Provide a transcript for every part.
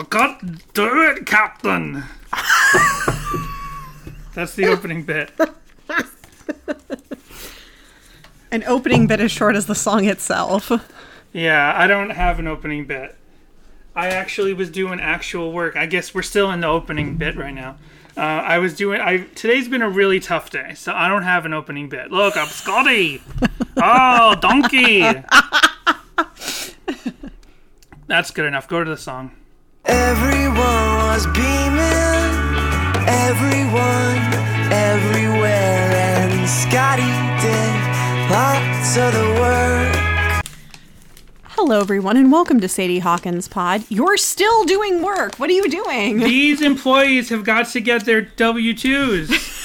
I can't do it, Captain. That's the opening bit. An opening bit as short as the song itself. Yeah, I don't have an opening bit. I actually was doing actual work. I guess we're still in the opening bit right now. Uh, I was doing. I today's been a really tough day, so I don't have an opening bit. Look, I'm Scotty. Oh, donkey. That's good enough. Go to the song. Everyone was beaming, everyone, everywhere, and Scotty did lots of the work. Hello, everyone, and welcome to Sadie Hawkins Pod. You're still doing work. What are you doing? These employees have got to get their W twos.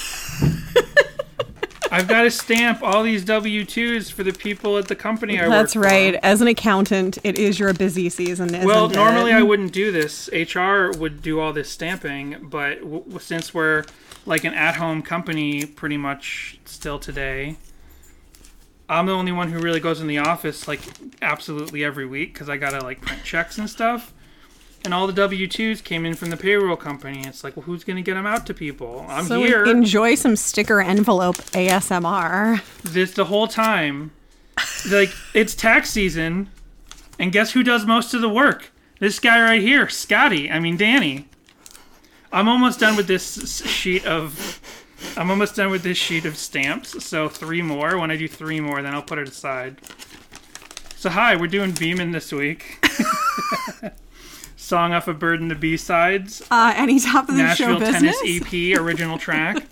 I've got to stamp all these W twos for the people at the company I That's work for. right. As an accountant, it is your busy season. Well, it? normally I wouldn't do this. HR would do all this stamping, but w- since we're like an at-home company, pretty much still today, I'm the only one who really goes in the office like absolutely every week because I gotta like print checks and stuff. And all the W twos came in from the payroll company. It's like, well, who's gonna get them out to people? I'm So here. enjoy some sticker envelope ASMR. this the whole time. Like it's tax season, and guess who does most of the work? This guy right here, Scotty. I mean Danny. I'm almost done with this sheet of. I'm almost done with this sheet of stamps. So three more. When I do three more, then I'll put it aside. So hi, we're doing Beaming this week. Song off of Bird and the Bee Sides. Uh, any top of the show Nashville, business? Tennis EP original track.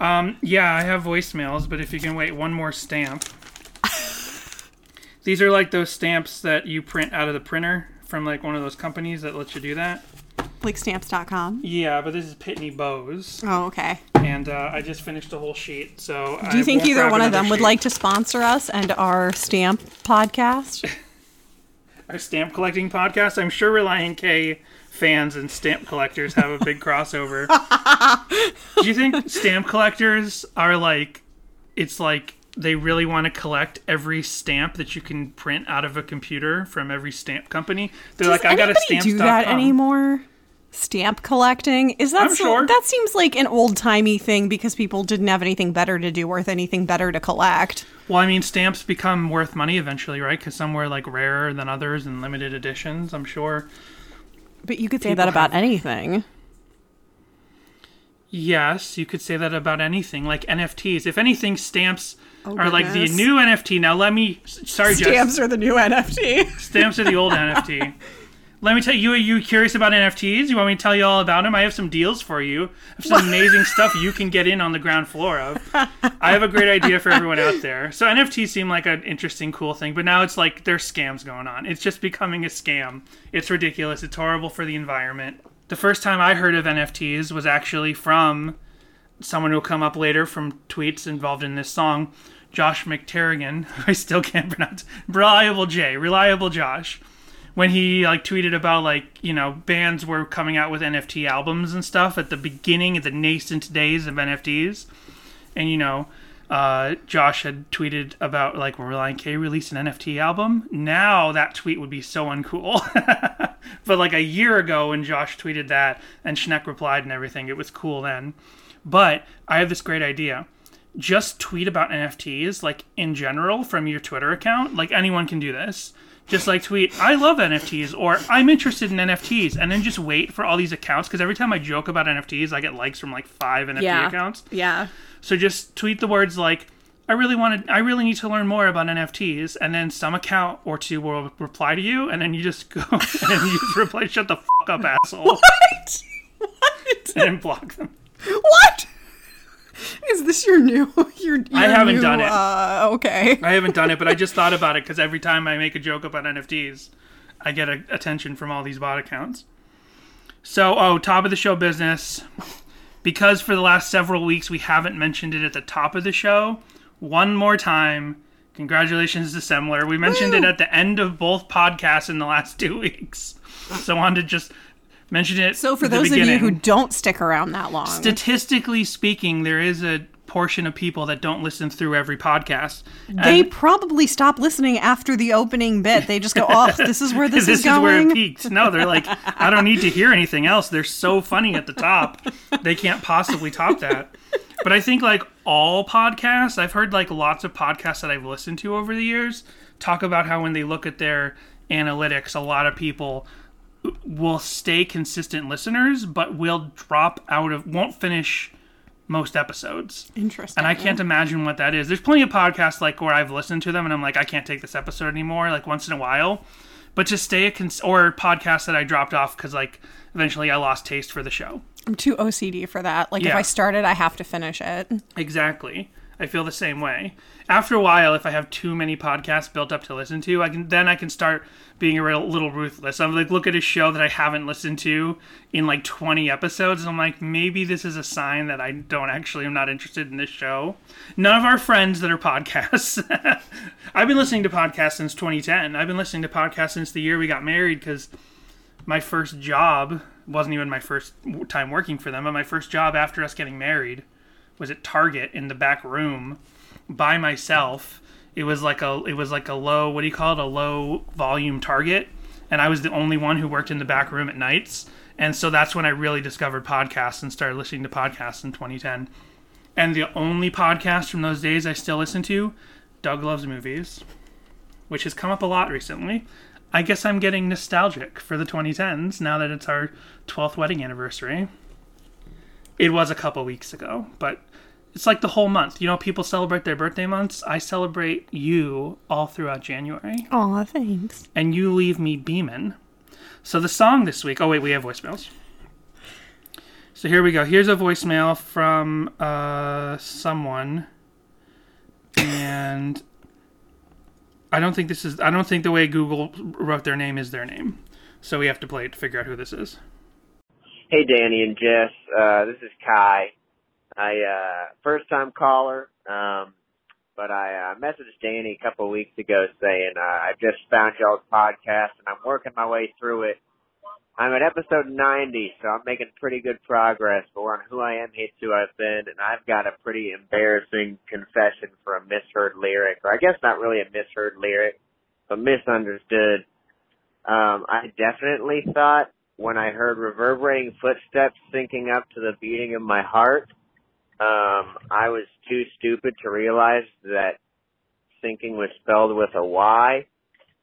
um, yeah, I have voicemails, but if you can wait one more stamp. These are like those stamps that you print out of the printer from like one of those companies that lets you do that. Like stamps.com. Yeah, but this is Pitney Bowes, Oh, okay. and uh, I just finished a whole sheet. So Do you think either one of them would like to sponsor us and our stamp podcast? our stamp collecting podcast? I'm sure Relient K fans and stamp collectors have a big crossover. Do you think stamp collectors are like it's like they really want to collect every stamp that you can print out of a computer from every stamp company? They're like, I got a stamp. do that anymore? Stamp collecting is that so- sure. that seems like an old timey thing because people didn't have anything better to do worth anything better to collect. Well, I mean, stamps become worth money eventually, right? Because some were like rarer than others and limited editions. I'm sure. But you could say that about have- anything. Yes, you could say that about anything, like NFTs. If anything, stamps oh, are like the Oh, new NFT. Now, let me. Sorry, Jess. Stamps are the new NFT. Stamps are the old NFT. Let me tell you, are you curious about NFTs? You want me to tell you all about them? I have some deals for you. I have some amazing stuff you can get in on the ground floor of. I have a great idea for everyone out there. So NFTs seem like an interesting, cool thing, but now it's like there's scams going on. It's just becoming a scam. It's ridiculous. It's horrible for the environment. The first time I heard of NFTs was actually from someone who'll come up later from tweets involved in this song, Josh McTerrigan. I still can't pronounce reliable J, reliable Josh. When he like tweeted about like you know bands were coming out with NFT albums and stuff at the beginning of the nascent days of NFTs, and you know. Uh, Josh had tweeted about like will Relient K released an NFT album. Now that tweet would be so uncool. but like a year ago when Josh tweeted that and Schneck replied and everything, it was cool then. But I have this great idea. Just tweet about NFTs, like in general, from your Twitter account. Like anyone can do this. Just like tweet, I love NFTs or I'm interested in NFTs, and then just wait for all these accounts. Because every time I joke about NFTs, I get likes from like five NFT accounts. Yeah. So just tweet the words like, I really wanted, I really need to learn more about NFTs, and then some account or two will reply to you, and then you just go and you just reply, "Shut the fuck up, asshole," What? What? and then block them. what? Is this your new? Your, your I haven't new, done it. Uh, okay. I haven't done it, but I just thought about it because every time I make a joke about NFTs, I get a, attention from all these bot accounts. So, oh, top of the show business. Because for the last several weeks we haven't mentioned it at the top of the show, one more time, congratulations to Semler. We mentioned it at the end of both podcasts in the last two weeks. So I wanted to just mention it. So for those of you who don't stick around that long, Statistically speaking, there is a portion of people that don't listen through every podcast. They And probably stop listening after the opening bit. They just go, "Oh, this is where this, this is is where it going." peaked. No, they're like, I don't need to hear anything else. They're so funny at the top. They can't possibly top that. But I think like all podcasts, I've heard like lots of podcasts that I've listened to over the years talk about how when they look at their analytics, a lot of people will stay consistent listeners, but will drop out of, won't finish most episodes. Interesting. And I can't imagine what that is. There's plenty of podcasts like where I've listened to them and I'm like, I can't take this episode anymore, like once in a while. But to stay a cons- or podcasts that I dropped off because like eventually I lost taste for the show. I'm too OCD for that. Like if I started, I have to finish it. Exactly. I feel the same way. After a while, if I have too many podcasts built up to listen to, I can then I can start being a real, little ruthless. I'm like, look at a show that I haven't listened to in like 20 episodes, and I'm like, maybe this is a sign that I don't actually am not interested in this show. None of our friends that are podcasts. I've been listening to podcasts since 2010. I've been listening to podcasts since the year we got married because my first job wasn't even my first time working for them, but my first job after us getting married was at Target in the back room by myself. It was like a it was like a low what do you call it a low volume Target, and I was the only one who worked in the back room at nights. And so that's when I really discovered podcasts and started listening to podcasts in 2010. And the only podcast from those days I still listen to, Doug Loves Movies, which has come up a lot recently. I guess I'm getting nostalgic for the 2010s now that it's our 12th wedding anniversary. It was a couple weeks ago, but it's like the whole month. You know, people celebrate their birthday months. I celebrate you all throughout January, Aw, thanks. and you leave me beaming. So the song this week. Oh wait, we have voicemails. So here we go. Here's a voicemail from uh, someone, and I don't think this is. I don't think the way Google wrote their name is their name. So we have to play it to figure out who this is. Hey, Danny and Jess. Uh, this is Kai. I uh, first time caller, um, but I uh, messaged Danny a couple of weeks ago saying uh, I just found y'all's podcast and I'm working my way through it. I'm at episode 90, so I'm making pretty good progress. But on Who I Am Hates Who I've Been, and I've got a pretty embarrassing confession for a misheard lyric, or I guess not really a misheard lyric, but misunderstood. Um, I definitely thought when I heard reverberating footsteps syncing up to the beating of my heart, um, I was too stupid to realize that sinking was spelled with a Y,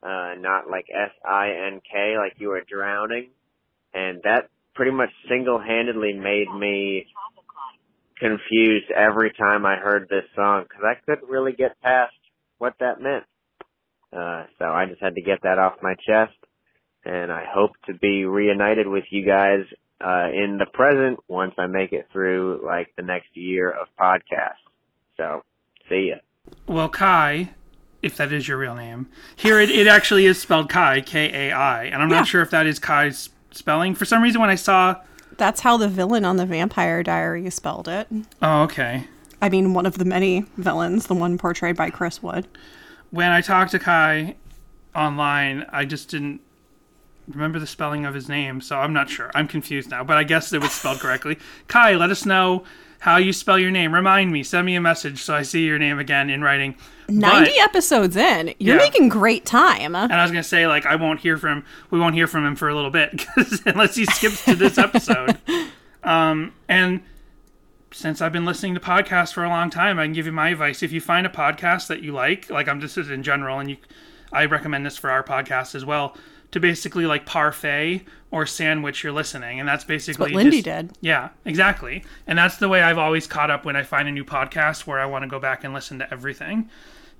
uh, not like S-I-N-K, like you were drowning. And that pretty much single-handedly made me confused every time I heard this song, because I couldn't really get past what that meant. Uh, so I just had to get that off my chest and I hope to be reunited with you guys uh, in the present once I make it through like the next year of podcasts. So, see ya. Well, Kai, if that is your real name, here it, it actually is spelled Kai, K A I, and I'm Yeah. not sure if that is Kai's spelling. For some reason, when I saw, That's how the villain on the Vampire Diaries spelled it. oh, okay, I mean, one of the many villains, the one portrayed by Chris Wood. when I talked to Kai online, I just didn't remember the spelling of his name, so I'm not sure. I'm confused now, but I guess it was spelled correctly. Kai, let us know how you spell your name. Remind me. Send me a message so I see your name again in writing. 90 But- episodes in. You're Yeah. making great time. And I was gonna say, like, I won't hear from we won't hear from him for a little bit unless he skips to this episode. Um, and since I've been listening to podcasts for a long time, I can give you my advice. If you find a podcast that you like, like I'm just in general, and you, I recommend this for our podcast as well, to basically like parfait or sandwich your listening, and that's basically what Lindy just- did. Yeah, exactly. And that's the way I've always caught up when I find a new podcast where I want to go back and listen to everything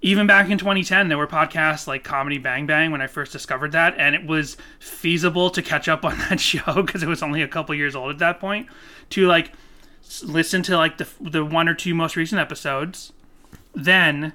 even back in 2010 there were podcasts like comedy bang bang when i first discovered that and it was feasible to catch up on that show because it was only a couple years old at that point to like listen to like the, the one or two most recent episodes then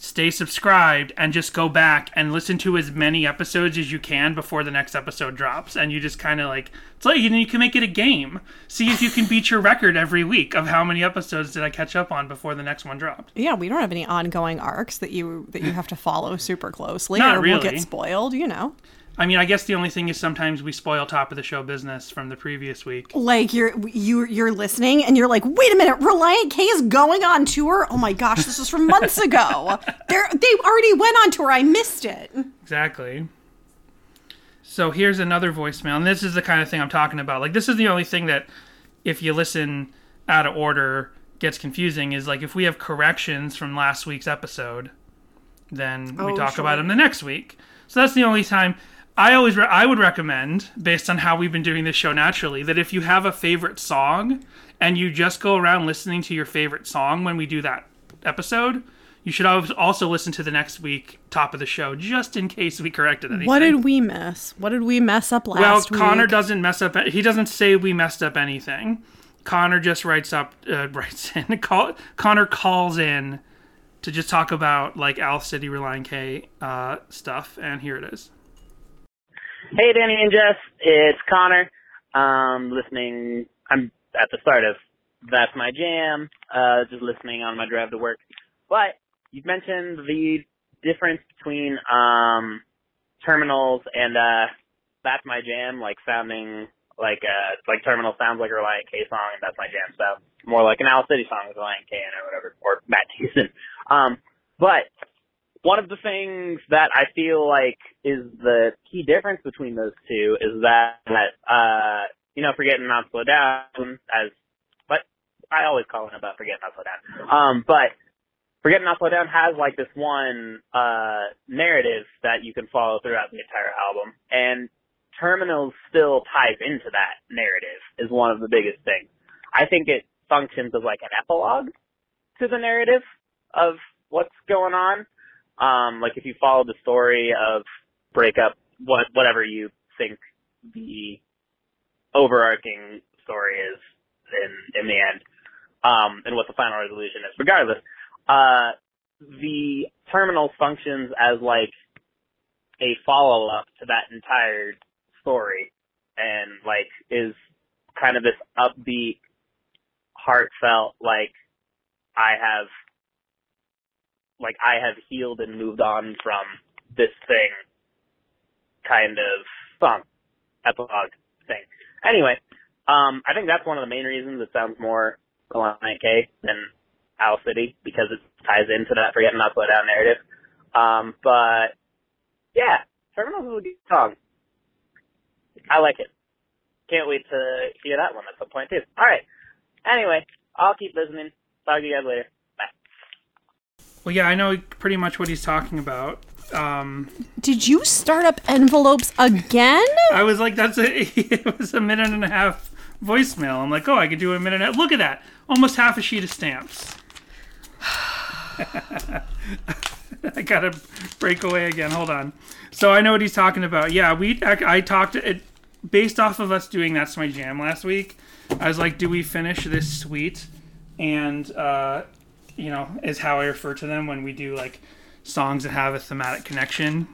stay subscribed and just go back and listen to as many episodes as you can before the next episode drops. And you just kind of like it's like you know you can make it a game. See if you can beat your record every week of how many episodes did i catch up on before the next one dropped. Yeah, we don't have any ongoing arcs that you that you have to follow super closely Not or we'll get spoiled, you know. I mean, I guess the only thing is sometimes we spoil top of the show business from the previous week. Like you're you you're listening and you're like, wait a minute, Relient K is going on tour. Oh my gosh, this was from months ago. They're they already went on tour. I missed it. Exactly. So here's another voicemail, and this is the kind of thing I'm talking about. Like, this is the only thing that, if you listen out of order, gets confusing. Is like if we have corrections from last week's episode, then we Oh, talk sure. about them the next week. So that's the only time. I always re- I would recommend, based on how we've been doing this show naturally, that if you have a favorite song and you just go around listening to your favorite song when we do that episode, you should also listen to the next week top of the show just in case we corrected anything. What did we miss? What did we mess up last? Well, Connor week? doesn't mess up. He doesn't say we messed up anything. Connor just writes up, uh, writes in. Call, Connor calls in to just talk about like Owl City Relient K uh, stuff, and here it is. Hey, Danny and Jess, it's Connor. Um, listening. I'm at the start of That's My Jam. Uh, just listening on my drive to work. But you've mentioned the difference between um, terminals and uh, That's My Jam, like sounding like uh, like terminal sounds like a Relient K song, and That's My Jam sounds more like an Owl City song with Relient K in it or whatever, or Matt Thiessen. Um, but one of the things that I feel like is the key difference between those two is that, uh, you know, forgetting not slow down as, but I always call it about forgetting not slow down. Um, but forgetting not slow down has like this one, uh, narrative that you can follow throughout the entire album. And Terminals still ties into that narrative is one of the biggest things. I think it functions as like an epilogue to the narrative of what's going on. Um, like if you follow the story of breakup, what whatever you think the overarching story is in in the end, um, and what the final resolution is. Regardless, uh, the terminal functions as like a follow up to that entire story, and like is kind of this upbeat, heartfelt like I have like I have healed and moved on from this thing kind of song epilogue thing. Anyway, um, I think that's one of the main reasons it sounds more Relient K than Owl City because it ties into that Forget Not Slow Down narrative. Um, but yeah, Terminals is a good song. I like it. Can't wait to hear that one at some point too. All right. Anyway, I'll keep listening. Talk to you guys later. Well, yeah, I know pretty much what he's talking about. Um, Did you start up envelopes again? I was like, that's a it was a minute and a half voicemail. I'm like, oh, I could do a minute. And a, half. look at that, almost half a sheet of stamps. I gotta break away again. Hold on. So I know what he's talking about. Yeah, we I, I talked it based off of us doing that's my jam last week. I was like, do we finish this suite? And uh, you know, is how I refer to them when we do like songs that have a thematic connection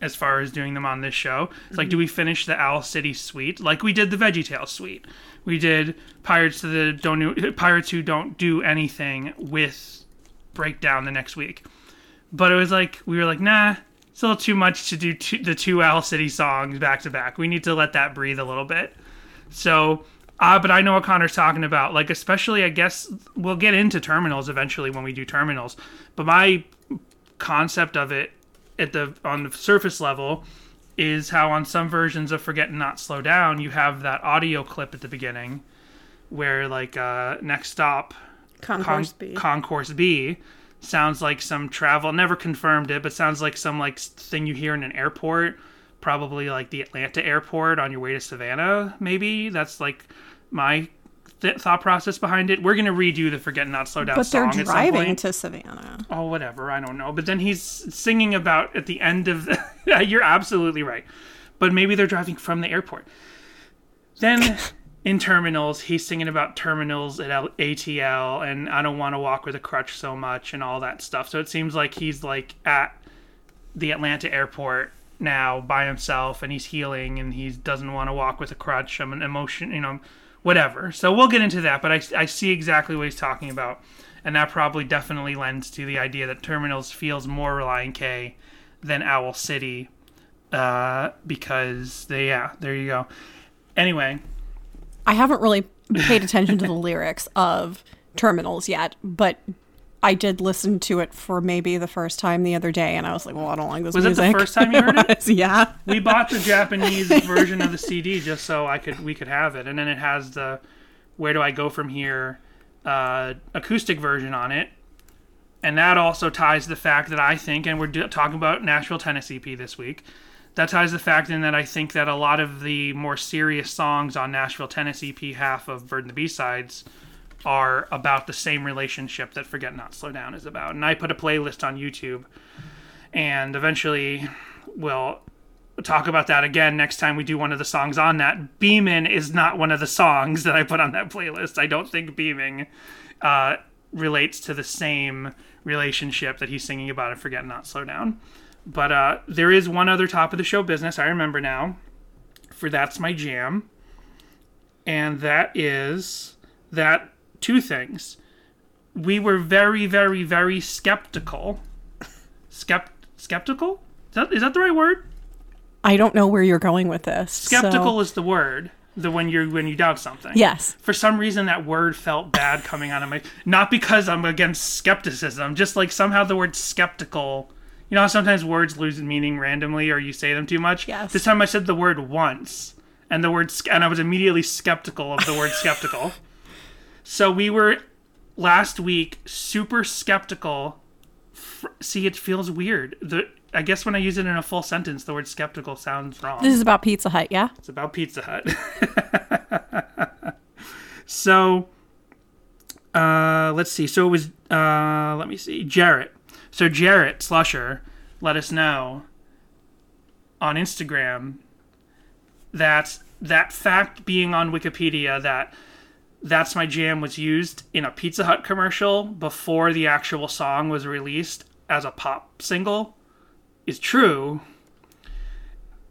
as far as doing them on this show. It's like, mm-hmm. do we finish the Owl City suite like we did the VeggieTales suite? We did Pirates to the don't do, uh, Pirates who don't do anything with breakdown the next week. But it was like we were like, nah, it's a little too much to do two, the two Owl City songs back to back. We need to let that breathe a little bit. So, uh, but I know what Connor's talking about. Like, especially, I guess we'll get into terminals eventually when we do terminals. But my concept of it at the on the surface level is how on some versions of Forget and Not Slow Down you have that audio clip at the beginning where like uh, next stop Concourse Con- B. Concourse B sounds like some travel never confirmed it but sounds like some like thing you hear in an airport probably like the Atlanta airport on your way to Savannah maybe that's like my th- thought process behind it. We're going to redo the Forget Not Slow Down but they're song at some driving to Savannah. oh whatever i don't know. But then he's singing about at the end of the, you're absolutely right. But maybe they're driving from the airport. Then in terminals he's singing about terminals at L- atl and i don't want to walk with a crutch so much and all that stuff. So it seems like he's like at the atlanta airport now by himself and he's healing and he doesn't want to walk with a crutch. I'm an emotion you know whatever. So we'll get into that but I, I see exactly what he's talking about. And that probably definitely lends to the idea that terminals feels more relient k than owl city uh, because they yeah there you go. Anyway, I haven't really paid attention to the lyrics of Terminals yet, but I did listen to it for maybe the first time the other day, and I was like, "Well, I don't like this Was it the first time you heard it? was, yeah. we bought the Japanese version of the CD just so I could we could have it, and then it has the "Where Do I Go from Here" uh, acoustic version on it, and that also ties the fact that I think, and we're do- talking about Nashville, Tennessee EP this week. That ties the fact in that I think that a lot of the more serious songs on Nashville, Tennessee EP, half of Bird and the Bee Sides, are about the same relationship that Forget Not Slow Down is about. And I put a playlist on YouTube, and eventually we'll talk about that again next time we do one of the songs on that. Beaming is not one of the songs that I put on that playlist. I don't think Beaming uh, relates to the same relationship that he's singing about in Forget Not Slow Down. But uh, there is one other top of the show business I remember now for That's My Jam. And that is that two things. We were very, very, very skeptical. Skept- skeptical? Is that, is that the right word? I don't know where you're going with this. so- Skeptical is the word. The when you when you doubt something. Yes. For some reason, that word felt bad coming out of my. Not because I'm against skepticism, just like somehow the word skeptical. You know sometimes words lose meaning randomly or you say them too much. Yes. This time I said the word once, and the word and I was immediately skeptical of the word skeptical. So we were last week super skeptical. See, it feels weird. The I guess when I use it in a full sentence, the word skeptical sounds wrong. This is about Pizza Hut, yeah? It's about Pizza Hut. so, uh, let's see. So it was, uh, let me see, Jarrett. So Jarrett Slusher let us know on Instagram that that fact being on Wikipedia that that's my jam was used in a Pizza Hut commercial before the actual song was released as a pop single is true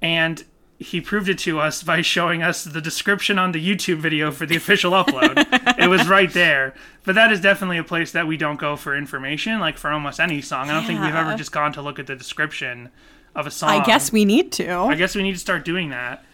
and he proved it to us by showing us the description on the YouTube video for the official upload. it was right there. But that is definitely a place that we don't go for information, like for almost any song. I don't think we've ever just gone to look at the description of a song. I guess we need to. I guess we need to start doing that.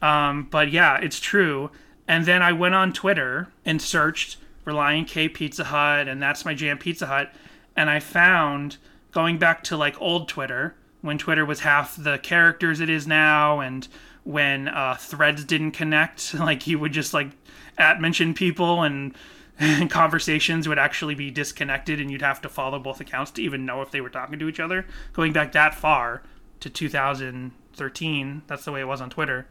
Um, but yeah, it's true. And then I went on Twitter and searched Relient K Pizza Hut and That's My Jam Pizza Hut, and I found going back to like old Twitter when Twitter was half the characters it is now, and when uh, threads didn't connect, like you would just like at mention people and. And conversations would actually be disconnected, and you'd have to follow both accounts to even know if they were talking to each other. Going back that far to 2013, that's the way it was on Twitter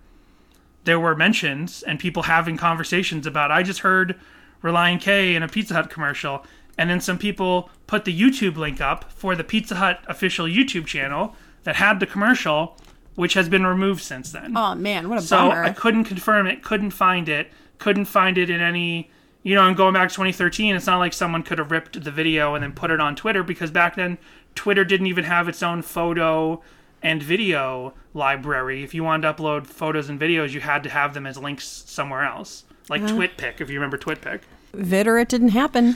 there were mentions and people having conversations about I just heard Relient K in a Pizza Hut commercial and then some people put the YouTube link up for the Pizza Hut official YouTube channel that had the commercial which has been removed since then. Oh man, what a so bummer. So I couldn't confirm it, couldn't find it, couldn't find it in any you know, and going back to 2013, it's not like someone could have ripped the video and then put it on Twitter because back then Twitter didn't even have its own photo and video library. If you wanted to upload photos and videos, you had to have them as links somewhere else, like uh. TwitPic, if you remember TwitPic. Vitter, it didn't happen.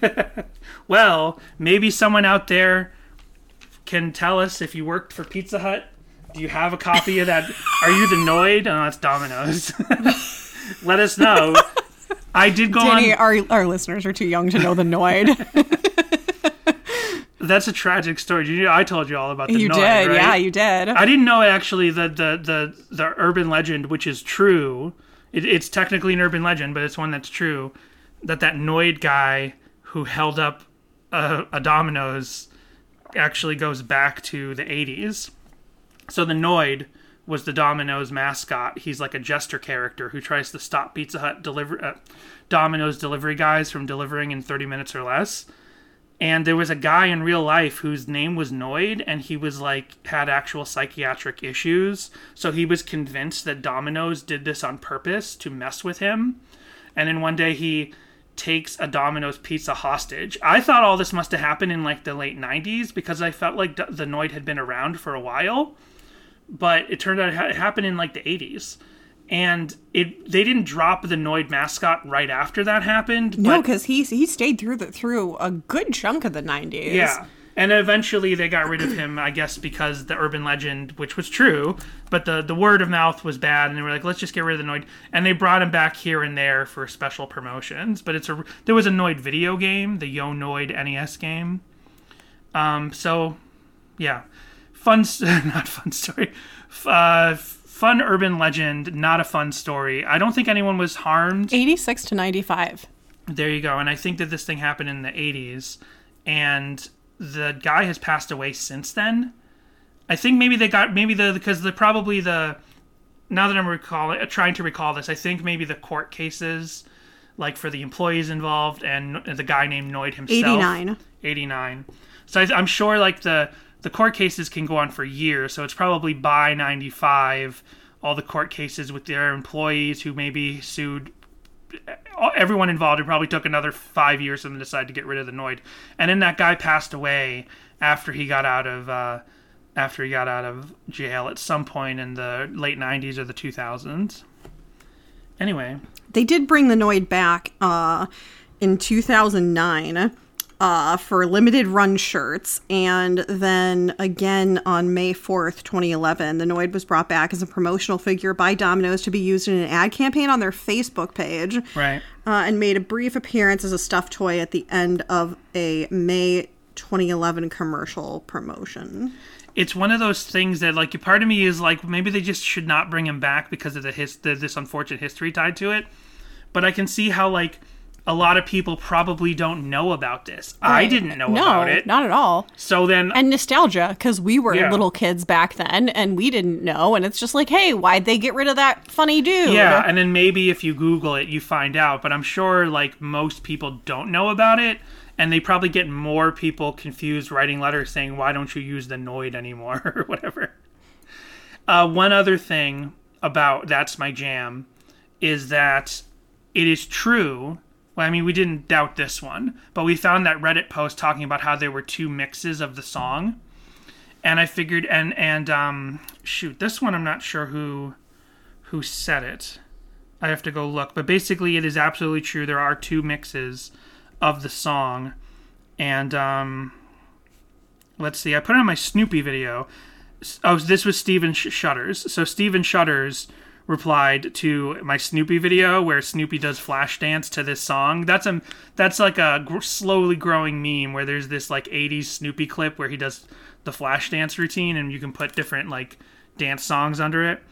Well, maybe someone out there can tell us if you worked for Pizza Hut. Do you have a copy of that? Are you the Noid? Oh, that's Domino's. Let us know. I did go Danny, on. our, our listeners are too young to know the Noid. That's a tragic story. You, I told you all about the you Noid, did, right? yeah, you did. I didn't know actually the the the, the urban legend, which is true. It, it's technically an urban legend, but it's one that's true. That that Noid guy who held up a, a Domino's actually goes back to the 80s. So the Noid was the Domino's mascot. He's like a jester character who tries to stop Pizza Hut deliver uh, Domino's delivery guys from delivering in 30 minutes or less. And there was a guy in real life whose name was Noid, and he was like had actual psychiatric issues. So he was convinced that Domino's did this on purpose to mess with him. And then one day he takes a Domino's pizza hostage. I thought all this must have happened in like the late 90s because I felt like the Noid had been around for a while. But it turned out it happened in like the 80s. And it they didn't drop the Noid mascot right after that happened. no, because he he stayed through the through a good chunk of the nineties. yeah. And eventually they got rid of him, I guess, because the urban legend, which was true, but the, the word of mouth was bad, and they were like, let's just get rid of the Noid. And they brought him back here and there for special promotions. But it's a there was a Noid video game, the Yo Noid NES game. Um, so yeah, fun, not fun story, uh, fun urban legend, not a fun story. I don't think anyone was harmed. 86 to 95. There you go. And I think that this thing happened in the 80s, and the guy has passed away since then. I think maybe they got maybe the because the probably the now that I'm recalling uh, trying to recall this, I think maybe the court cases like for the employees involved and the guy named Noid himself. 89. 89. So I, I'm sure like the the court cases can go on for years. So it's probably by 95 all the court cases with their employees who maybe sued everyone involved. It probably took another five years for them to decide to get rid of the Noid. And then that guy passed away after he got out of uh, after he got out of jail at some point in the late 90s or the 2000s. Anyway, They did bring the Noid back uh, in 2009 uh, for limited run shirts. And then again on May 4th, 2011, the Noid was brought back as a promotional figure by Domino's to be used in an ad campaign on their Facebook page. right. uh, and made a brief appearance as a stuffed toy at the end of a May 2011 commercial promotion. it's one of those things that like part of me is like maybe they just should not bring him back because of the his the, this unfortunate history tied to it but i can see how like a lot of people probably don't know about this i didn't know no, about it not at all. so then And nostalgia, because we were Yeah. little kids back then and we didn't know. And it's just like, hey, why'd they get rid of that funny dude? yeah and then maybe if you google it you find out but i'm sure like most people don't know about it and they probably get more people confused writing letters saying why don't you use the noid anymore or whatever uh, one other thing about that's my jam is that it is true well i mean we didn't doubt this one but we found that reddit post talking about how there were two mixes of the song. And i figured and and um shoot this one i'm not sure who who said it. I have to go look. But basically it is absolutely true. There are two mixes of the song. And um let's see. I put on my snoopy video. Oh this was steven Sh- shutters. So steven shutters replied to my snoopy video where snoopy does flash dance to this song that's a that's like a gr- slowly growing meme where there's this like 80s snoopy clip where he does the flash dance routine and you can put different like dance songs under it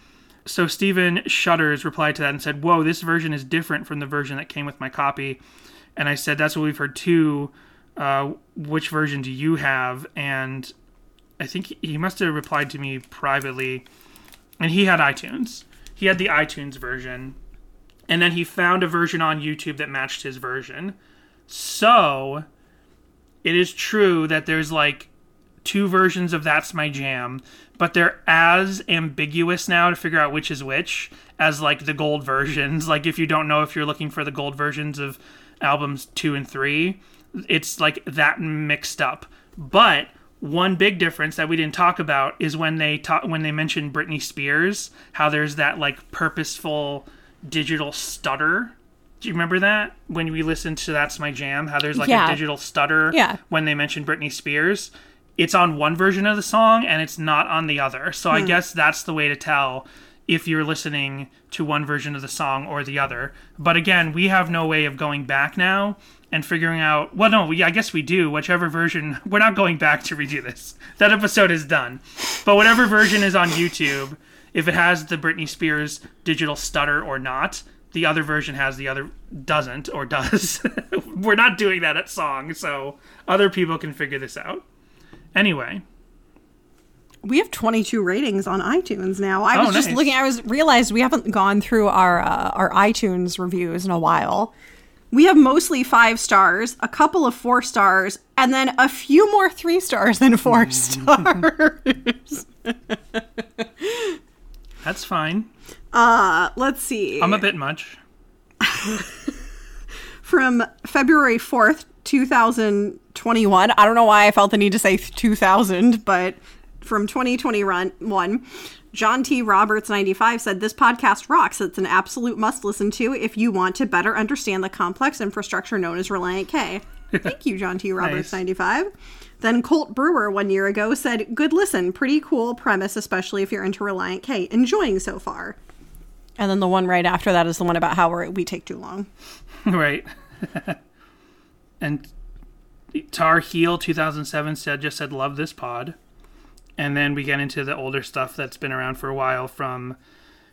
so Steven Shutters replied to that and said, "Whoa, this version is different from the version that came with my copy." And I said, "That's what we've heard too. Uh, which version do you have?" And I think he must have replied to me privately, and he had iTunes. He had the iTunes version, and then he found a version on YouTube that matched his version. So it is true that there's like two versions of That's My Jam, but they're as ambiguous now to figure out which is which as like the gold versions. Like if you don't know if you're looking for the gold versions of albums 2 and 3, it's like that mixed up. But one big difference that we didn't talk about is when they talk when they mentioned Britney Spears, how there's that like purposeful digital stutter. Do you remember that when we listened to That's My Jam? How there's like Yeah. a digital stutter Yeah. when they mentioned Britney Spears. It's on one version of the song and it's not on the other. So I hmm. guess that's the way to tell if you're listening to one version of the song or the other. But again, we have no way of going back now and figuring out. Well, no, we, I guess we do. Whichever version, we're not going back to redo this. That episode is done. But whatever version is on YouTube, if it has the Britney Spears digital stutter or not, the other version has the other doesn't or does. we're not doing that at song, so other people can figure this out. Anyway, We have 22 ratings on iTunes now. I Oh, was just nice. looking. I was realized we haven't gone through our uh, our iTunes reviews in a while. We have mostly five stars, a couple of four stars, and then a few more three stars than four Mm. stars. that's fine. Uh, let's see. I'm a bit much. From February 4th, 2021. I don't know why I felt the need to say 2000, but from 2021, John T. Roberts 95 said this podcast rocks. It's an absolute must listen to if you want to better understand the complex infrastructure known as Relient K. Thank you, John T. Roberts Nice. 95. Then Colt Brewer one year ago said, Good listen, pretty cool premise, especially if you're into Relient K. Enjoying so far. And then the one right after that is the one about how we're, we take too long. right. and Tar Heel 2007 said just said love this pod. And then we get into the older stuff that's been around for a while from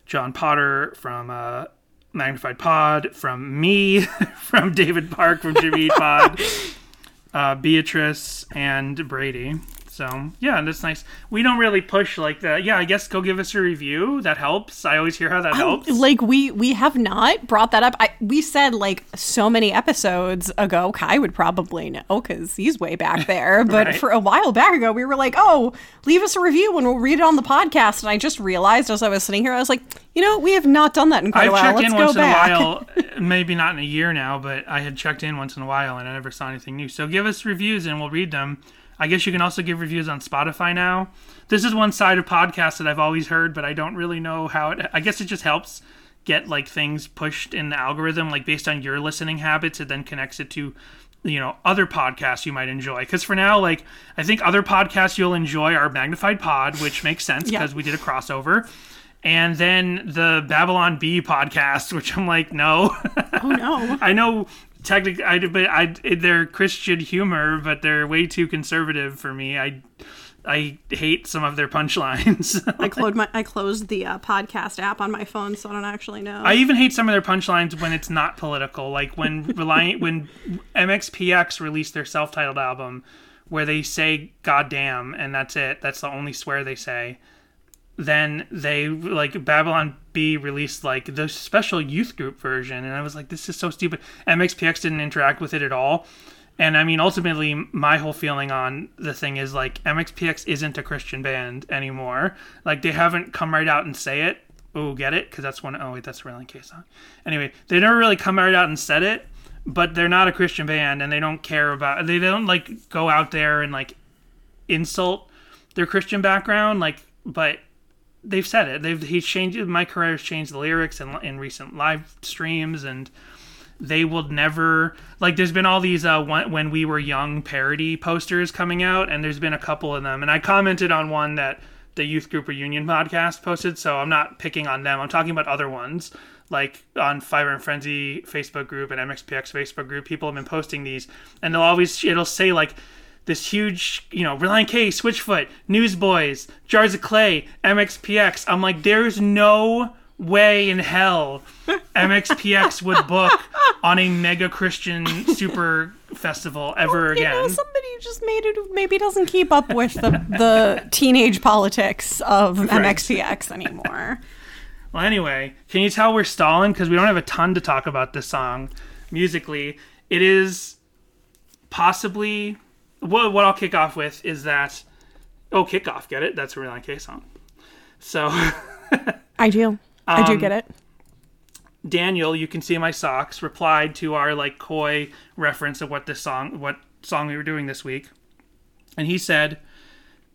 John Potter, from uh, Magnified Pod, from me, from David Park, from Jimmy Pod, uh, Beatrice, and Brady. So yeah, that's nice. We don't really push like that. Yeah, I guess go give us a review. That helps. I always hear how that oh, helps. Like we we have not brought that up. I, we said like so many episodes ago. Kai would probably know because he's way back there. But Right. for a while back ago, we were like, "Oh, leave us a review and we'll read it on the podcast." And I just realized as I was sitting here, I was like, "You know, we have not done that in quite I've a while. checked Let's in go once back." in a while, uh, maybe not in a year now, but I had checked in once in a while and I never saw anything new. So give us reviews and we'll read them. I guess you can also give reviews on Spotify now. This is one side of podcasts that I've always heard, but I don't really know how it. I guess it just helps get like things pushed in the algorithm, like based on your listening habits. It then connects it to you know other podcasts you might enjoy because for now like i think other podcasts you'll enjoy are magnified pod which makes sense Yeah. because we did a crossover and then the Babylon Bee podcast which i'm like no oh no. I know technically, I but I they're Christian humor, but they're way too conservative for me. I I hate some of their punchlines. I closed my I closed the uh, podcast app on my phone, so I don't actually know. I even hate some of their punchlines when it's not political, like when Relient when MXPX released their self-titled album, where they say "goddamn" and that's it. That's the only swear they say. Then they like Babylon Bee released like the special youth group version, and I was like, this is so stupid. MXPX didn't interact with it at all. And I mean, ultimately, my whole feeling on the thing is like MXPX isn't a Christian band anymore. Like they haven't come right out and say it. Oh, get it? Because that's one oh wait, that's a Relient K song. Anyway, they never really come right out and said it, but they're not a Christian band, and they don't care about. They don't like go out there and like insult their Christian background. Like, but they've said it. They've he's changed. Mike Herrera's changed the lyrics in in recent live streams and they will never like there's been all these uh when, when we were young parody posters coming out and there's been a couple of them and i commented on one that the youth group reunion podcast posted so i'm not picking on them i'm talking about other ones like on Fire and Frenzy Facebook group and MXPX Facebook group, people have been posting these, and they'll always it'll say like this huge, you know, Relient K, Switchfoot, Newsboys, Jars of Clay, MXPX. I'm like, there's no way in hell MXPX would book on a mega Christian super festival ever you again. know, somebody just made it maybe doesn't keep up with the, the teenage politics of MXPX anymore. Well, anyway, can you tell we're stalling because we don't have a ton to talk about this song musically? It is possibly what what I'll kick off with is that oh kickoff get it that's a Relient K song. So I do. I do Um, get it. Daniel, you can see my socks, replied to our like coy reference of what this song what song we were doing this week. And he said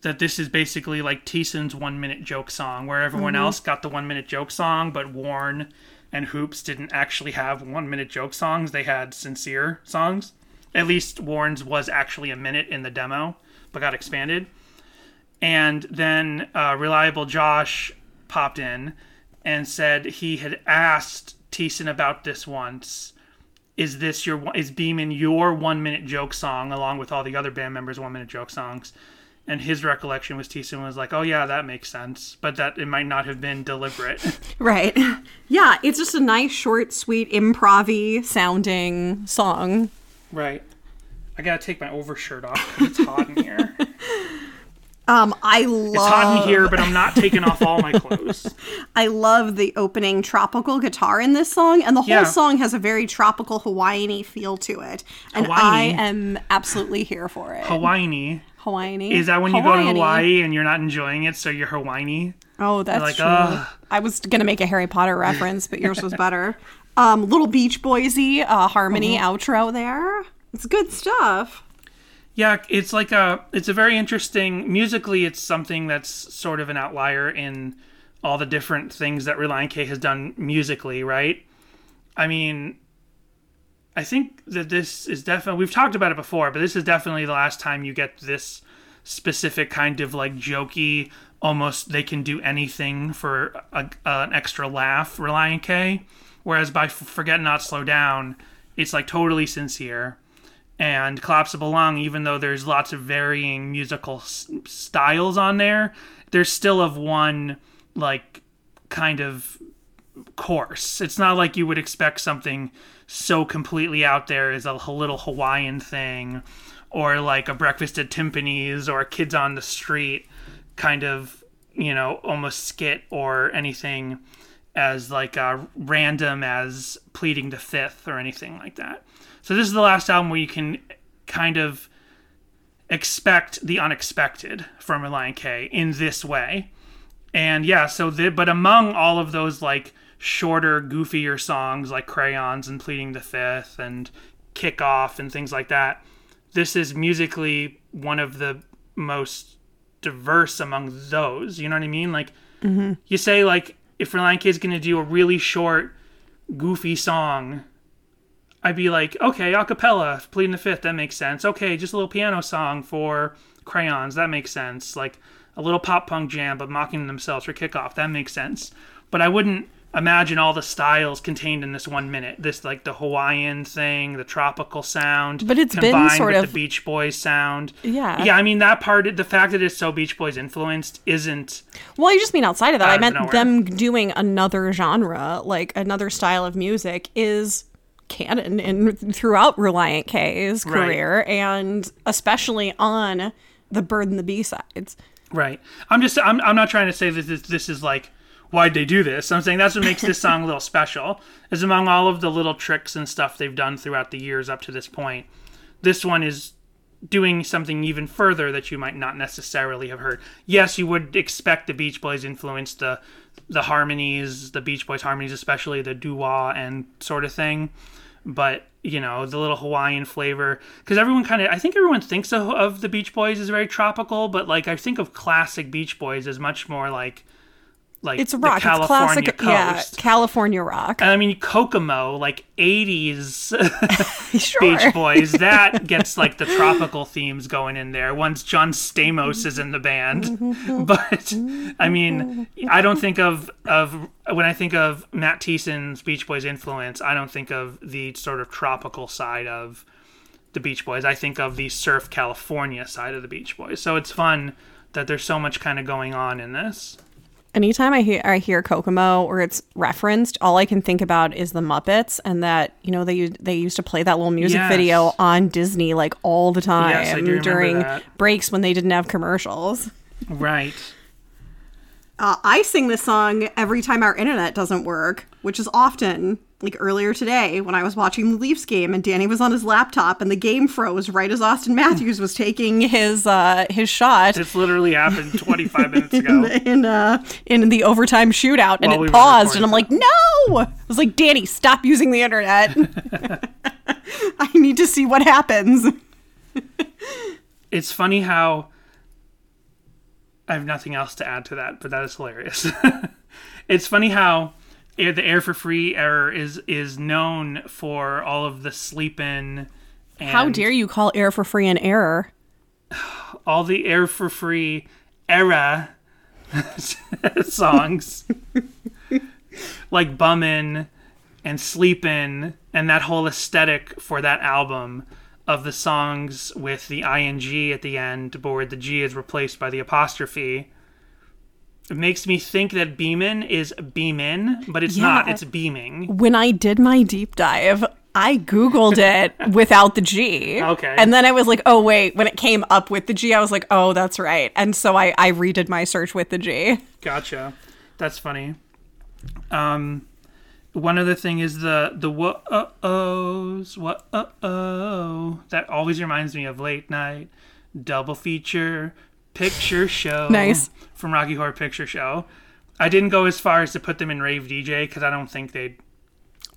that this is basically like Thiessen's one minute joke song, where everyone else got the one minute joke song, but Warren and Hoopes didn't actually have one minute joke songs. They had sincere songs. At least Warren's was actually a minute in the demo, but got expanded. And then uh, Reliable Josh popped in and said he had asked Thiessen about this once. Is this your is Beaming your one minute joke song along with all the other band members' one minute joke songs? And his recollection was Thiessen was like, "Oh yeah, that makes sense," but that it might not have been deliberate. Right. Yeah, it's just a nice, short, sweet, improv sounding song. Right. I gotta take my overshirt off 'cause it's hot in here. Um, I love It's hot in here, but I'm not taking off all my clothes. I love the opening tropical guitar in this song, and the whole Yeah. song has a very tropical Hawaiian feel to it. And I am absolutely here for it. Hawaii. Hawaiian. Is that when you go to Hawaii and you're not enjoying it, so you're Hawaii? Oh, that's like, true. ugh. I was gonna make a Harry Potter reference, but yours was better. Um, little Beach Boysy uh, harmony Mm-hmm. outro there. It's good stuff. Yeah, it's like a it's a very interesting musically. It's something that's sort of an outlier in all the different things that Relient K has done musically, right? I mean, I think that this is definitely we've talked about it before, but this is definitely the last time you get this specific kind of like jokey, almost they can do anything for a, an extra laugh, Relient K. Whereas by Forget Not Slow Down, it's like totally sincere. And Collapsible Lung, even though there's lots of varying musical s- styles on there, there's still of one like kind of course. It's not like you would expect something so completely out there as a little Hawaiian thing or like a breakfast at Timpani's or kids on the street kind of, you know, almost skit or anything as like uh, random as pleading the fifth or anything like that. So this is the last album where you can kind of expect the unexpected from Relient K in this way. And yeah, so the but among all of those like shorter, goofier songs like Crayons and Pleading the Fifth and Kick Off and things like that, this is musically one of the most diverse among those. You know what I mean? Like you say like if Relient K is gonna do a really short, goofy song, I'd be like, okay, a cappella, pleading the fifth, that makes sense. Okay, just a little piano song for crayons, that makes sense. Like a little pop punk jam, but mocking themselves for kickoff, that makes sense. But I wouldn't imagine all the styles contained in this one minute. This like the Hawaiian thing, the tropical sound, But it's been sort with of- the Beach Boys sound. Yeah. yeah. I mean that part, the fact that it's so Beach Boys influenced, isn't Well, you just mean outside of that. I meant nowhere. them doing another genre, like another style of music, is canon in throughout Relient K's Right. career, and especially on the Bird and the Bee Sides. Right. I'm just I'm I'm not trying to say that this this is like why'd they do this. I'm saying that's what makes this song a little special. Is among all of the little tricks and stuff they've done throughout the years up to this point, this one is doing something even further that you might not necessarily have heard. Yes, you would expect the Beach Boys influence the the harmonies, the Beach Boys harmonies, especially the doo-wah and sort of thing. But you know the little Hawaiian flavor because everyone kind of I think everyone thinks of, of the Beach Boys as very tropical, but like I think of classic Beach Boys as much more like like It's the rock. It's California classic. Yeah. California rock. And I mean Kokomo, like '80s sure. Beach Boys, that gets like the tropical themes going in there once John Stamos is in the band. But I mean, I don't think of of when I think of Matt Thiessen's Beach Boys influence, I don't think of the sort of tropical side of the Beach Boys. I think of the surf California side of the Beach Boys. So it's fun that there's so much kind of going on in this. Anytime I hear I hear Kokomo or it's referenced, all I can think about is the Muppets and that you know they they used to play that little music Yes. video on Disney like all the time Yes, I do during that. breaks when they didn't have commercials. Right. Uh, I sing this song every time our internet doesn't work, which is often. Like earlier today, when I was watching the Leafs game and Danny was on his laptop and the game froze right as Auston Matthews was taking his uh, his shot This literally happened 25 minutes ago. in uh, in the overtime shootout, and While it we paused, and I'm like, no! I was like, Danny, stop using the internet. I need to see what happens. it's funny how I have nothing else to add to that, but that is hilarious. it's funny how air, the air for free error is is known for all of the sleeping and How dare you call air for free an error? all the air for free era songs like bummin and sleepin and that whole aesthetic for that album of the songs with the ing at the end but where the g is replaced by the apostrophe it makes me think that beamin is beamin but it's not it's beaming When I did my deep dive, I Googled it without the G. Okay. And then I was like, oh, wait. When it came up with the G, I was like, oh, that's right. And so I, I redid my search with the G. Gotcha. That's funny. Um, one other thing is the the what uh ohs what uh oh that always reminds me of late night double feature picture show. Nice. from Rocky Horror Picture Show. I didn't go as far as to put them in Rave DJ because I don't think they'd.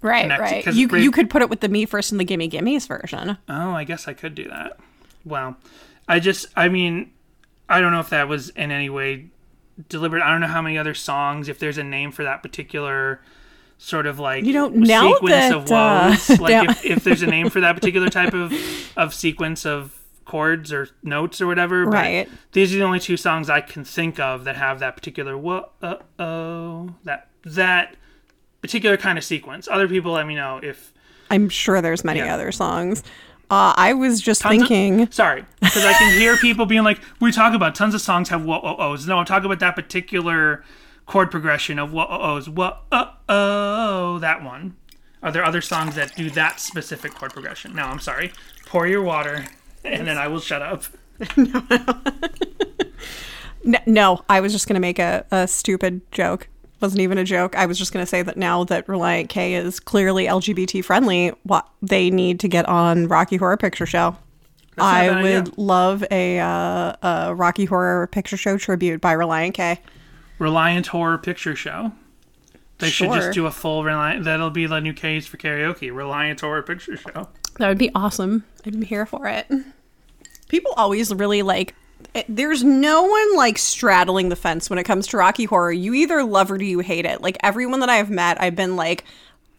Right, Connected, right. You, Ra- you could put it with the Me First and the Gimme Gimmes version. Oh, I guess I could do that. Well, I just I mean I don't know if that was in any way deliberate. I don't know how many other songs if there's a name for that particular sort of like You know, now sequence that, of uh, woes. like if, if there's a name for that particular type of of sequence of chords or notes or whatever. but Right. These are the only two songs I can think of that have that particular whoa uh, oh that that particular kind of sequence. Other people let me know if I'm sure there's many Yeah. other songs. Uh, I was just Tons of- thinking. sorry, because I can hear people being like, "We talk about tons of songs have whoa oh ohs." No, I'm talking about that particular chord progression of whoa oh ohs. Whoa oh oh, that one. Are there other songs that do that specific chord progression? No, I'm sorry. Pour your water, and then I will shut up. N- no, no, I was just going to make a, a stupid joke. Wasn't even a joke. I was just going to say that now that Relient K is clearly LGBT friendly, what they need to get on Rocky Horror Picture Show. I would idea. love a, uh, a Rocky Horror Picture Show tribute by Relient K. Relient Horror Picture Show. They should just do a full Relient. That'll be the new case for karaoke. Relient Horror Picture Show. That would be awesome. I'd be here for it. People always really like. it- There's no one like straddling the fence when it comes to Rocky Horror. You either love or do you hate it. Like everyone that I've met, I've been like,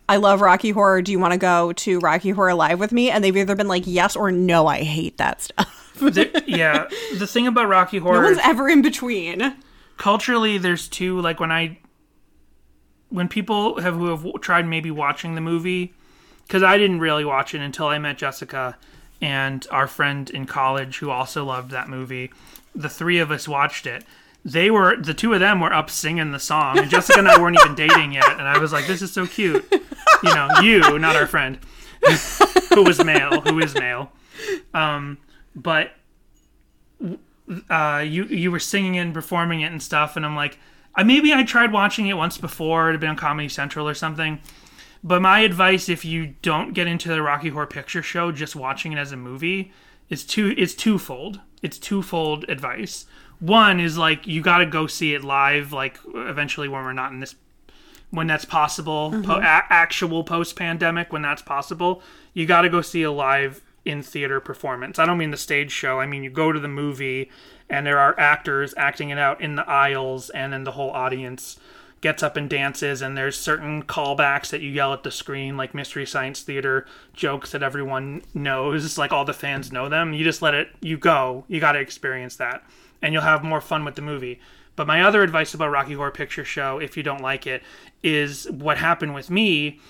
I love Rocky Horror. Do you want to go to Rocky Horror Live with me? And they've either been like, yes or no, I hate that stuff. The- yeah, the thing about Rocky Horror. No Horror one's ever in between. culturally there's two like when i when people have who have tried maybe watching the movie because i didn't really watch it until i met jessica and our friend in college who also loved that movie the three of us watched it they were the two of them were up singing the song and jessica and i weren't even dating yet and i was like this is so cute you know you not our friend who was male who is male um but uh, you you were singing and performing it and stuff, and I'm like, I maybe I tried watching it once before. It had been on Comedy Central or something. But my advice, if you don't get into the Rocky Horror Picture Show, just watching it as a movie, is two. It's twofold. It's twofold advice. One is like you got to go see it live, like eventually when we're not in this when that's possible, po- mm-hmm. a- actual post pandemic, when that's possible, you got to go see a live in theater performance. I don't mean the stage show. I mean you go to the movie and there are actors acting it out in the aisles, and then the whole audience gets up and dances. And there's certain callbacks that you yell at the screen, like Mystery Science Theater jokes that everyone knows, like all the fans know them. You just let it. You go. You got to experience that, and you'll have more fun with the movie. But my other advice about Rocky Horror Picture Show, if you don't like it, is what happened with me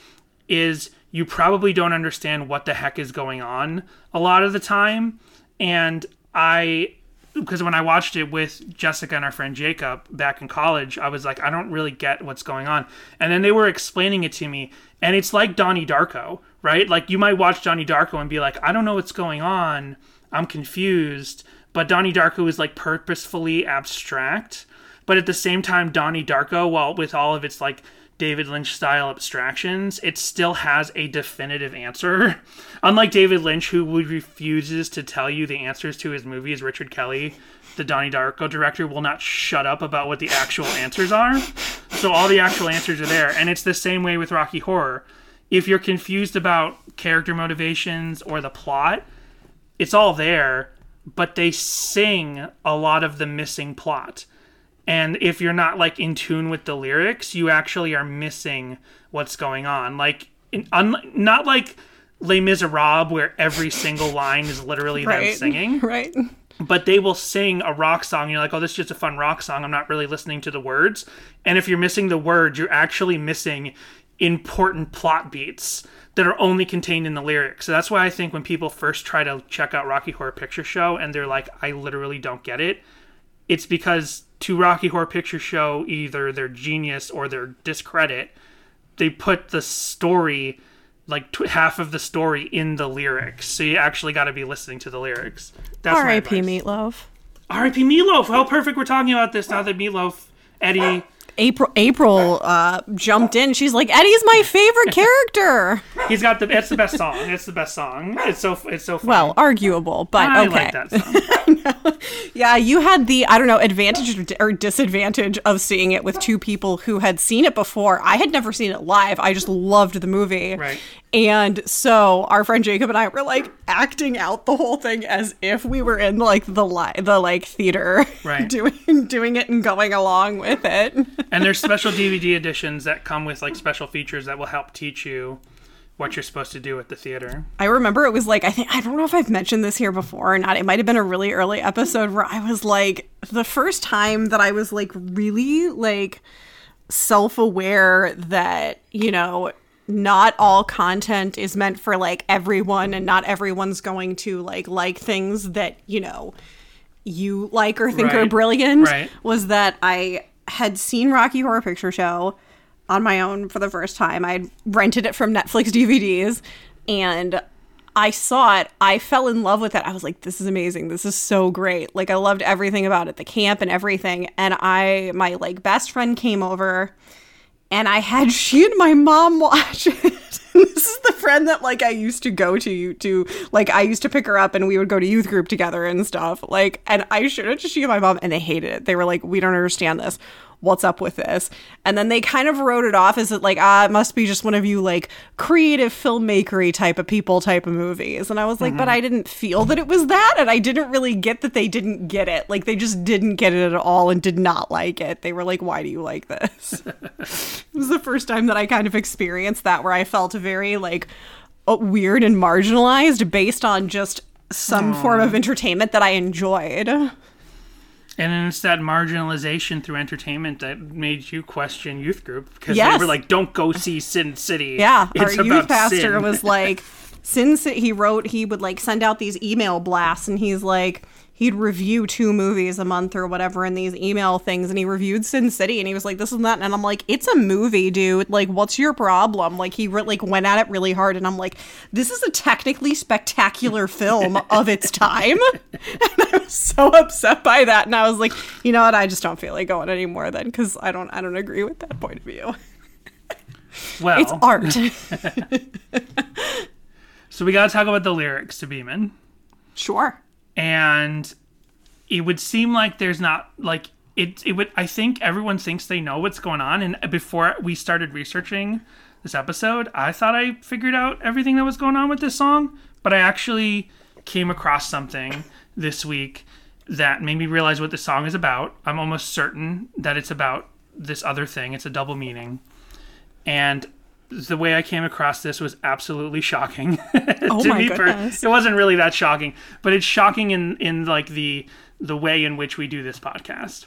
is you probably don't understand what the heck is going on a lot of the time. And I, because when I watched it with Jessica and our friend Jacob back in college, I was like, I don't really get what's going on. And then they were explaining it to me, and it's like Donnie Darko, right? Like you might watch Donnie Darko and be like, I don't know what's going on. I'm confused. But Donnie Darko is like purposefully abstract. But at the same time, Donnie Darko, while with all of its like David Lynch style abstractions, it still has a definitive answer. Unlike David Lynch, who refuses to tell you the answers to his movies, Richard Kelly, the Donnie Darko director, will not shut up about what the actual answers are. So all the actual answers are there. And it's the same way with Rocky Horror. If you're confused about character motivations or the plot, it's all there, but they sing a lot of the missing plot. And if you're not like in tune with the lyrics, you actually are missing what's going on. Like, in, un, not like Les Miserables, where every single line is literally them singing Right. but they will sing a rock song. and You're like, oh, this is just a fun rock song. I'm not really listening to the words. And if you're missing the words, you're actually missing important plot beats that are only contained in the lyrics. So that's why I think when people first try to check out Rocky Horror Picture Show and they're like, I literally don't get it, it's because to Rocky Horror Picture Show, either their genius or their discredit, they put the story like tw- half of the story in the lyrics. So you actually got to be listening to the lyrics. That's R.I.P. Meatloaf. R.I.P. Meatloaf. How perfect we're talking about this now that Meatloaf, Eddie. April April uh, jumped in. She's like, Eddie's my favorite character. He's got the. It's the best song. It's the best song. It's so. It's so. Fun. Well, arguable, but I okay. like that song. Yeah, you had the I don't know advantage or or disadvantage of seeing it with two people who had seen it before. I had never seen it live. I just loved the movie. Right. And so our friend Jacob and I were like acting out the whole thing as if we were in like the li- the like theater, Right. doing doing it and going along with it. And there's special DVD editions that come with like special features that will help teach you what you're supposed to do at the theater. I remember it was like I think I don't know if I've mentioned this here before or not. It might have been a really early episode where I was like the first time that I was like really like self-aware that, you know, not all content is meant for like everyone and not everyone's going to like like things that, you know, you like or think are brilliant Right. was that I had seen Rocky Horror Picture Show on my own for the first time. I rented it from Netflix DVDs and I saw it. I fell in love with it. I was like, this is amazing. This is so great. Like I loved everything about it, the camp and everything. And I my like best friend came over and I had she and my mom watch it. this is the friend that like I used to go to to like I used to pick her up and we would go to youth group together and stuff. Like and I showed it to she and my mom and they hated it. They were like, we don't understand this. What's up with this? And then they kind of wrote it off as it like ah, it must be just one of you like creative filmmakery type of people type of movies. And I was like, but I didn't feel that it was that, and I didn't really get that they didn't get it. Like they just didn't get it at all and did not like it. They were like, why do you like this? It was the first time that I kind of experienced that where I felt very like uh, weird and marginalized based on just some form of entertainment that I enjoyed. And then it's that marginalization through entertainment that made you question youth group because Yes. they were like, "Don't go see Sin City." Yeah, It's our youth pastor sin." was like, since he wrote, he would like send out these email blasts, and he's like, he'd review two movies a month or whatever in these email things, and he reviewed Sin City, and he was like, this and that, and I'm like, it's a movie, dude. Like, what's your problem? Like, he re- like went at it really hard, and I'm like, this is a technically spectacular film of its time, and I was so upset by that, and I was like, you know what, I just don't feel like going anymore then, because I don't, I don't agree with that point of view. well, It's art. so we got to talk about the lyrics to Beaming. sure. And it would seem like there's not like it it would I think everyone thinks they know what's going on. And before we started researching this episode I thought I figured out everything that was going on with this song. But I actually came across something this week that made me realize what the song is about. I'm almost certain that it's about this other thing. It's a double meaning. And the way I came across this was absolutely shocking. Oh to my me goodness. it wasn't really that shocking, but it's shocking in in like the the way in which we do this podcast.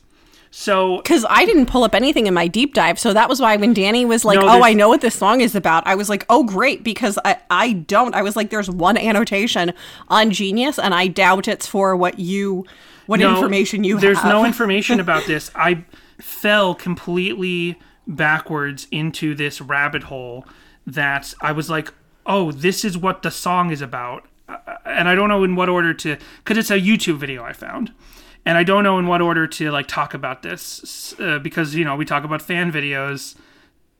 So Because I didn't pull up anything in my deep dive. So that was why when Danny was like, No, oh, I know what this song is about, I was like, oh, great. Because I, I don't. I was like, there's one annotation on Genius, and I doubt it's for what you, what no, information you have. there's have. no information about this. I fell completely backwards into this rabbit hole that I was like, oh, this is what the song is about. Uh, And I don't know in what order to, because it's a YouTube video I found. And I don't know in what order to like talk about this uh, because you know we talk about fan videos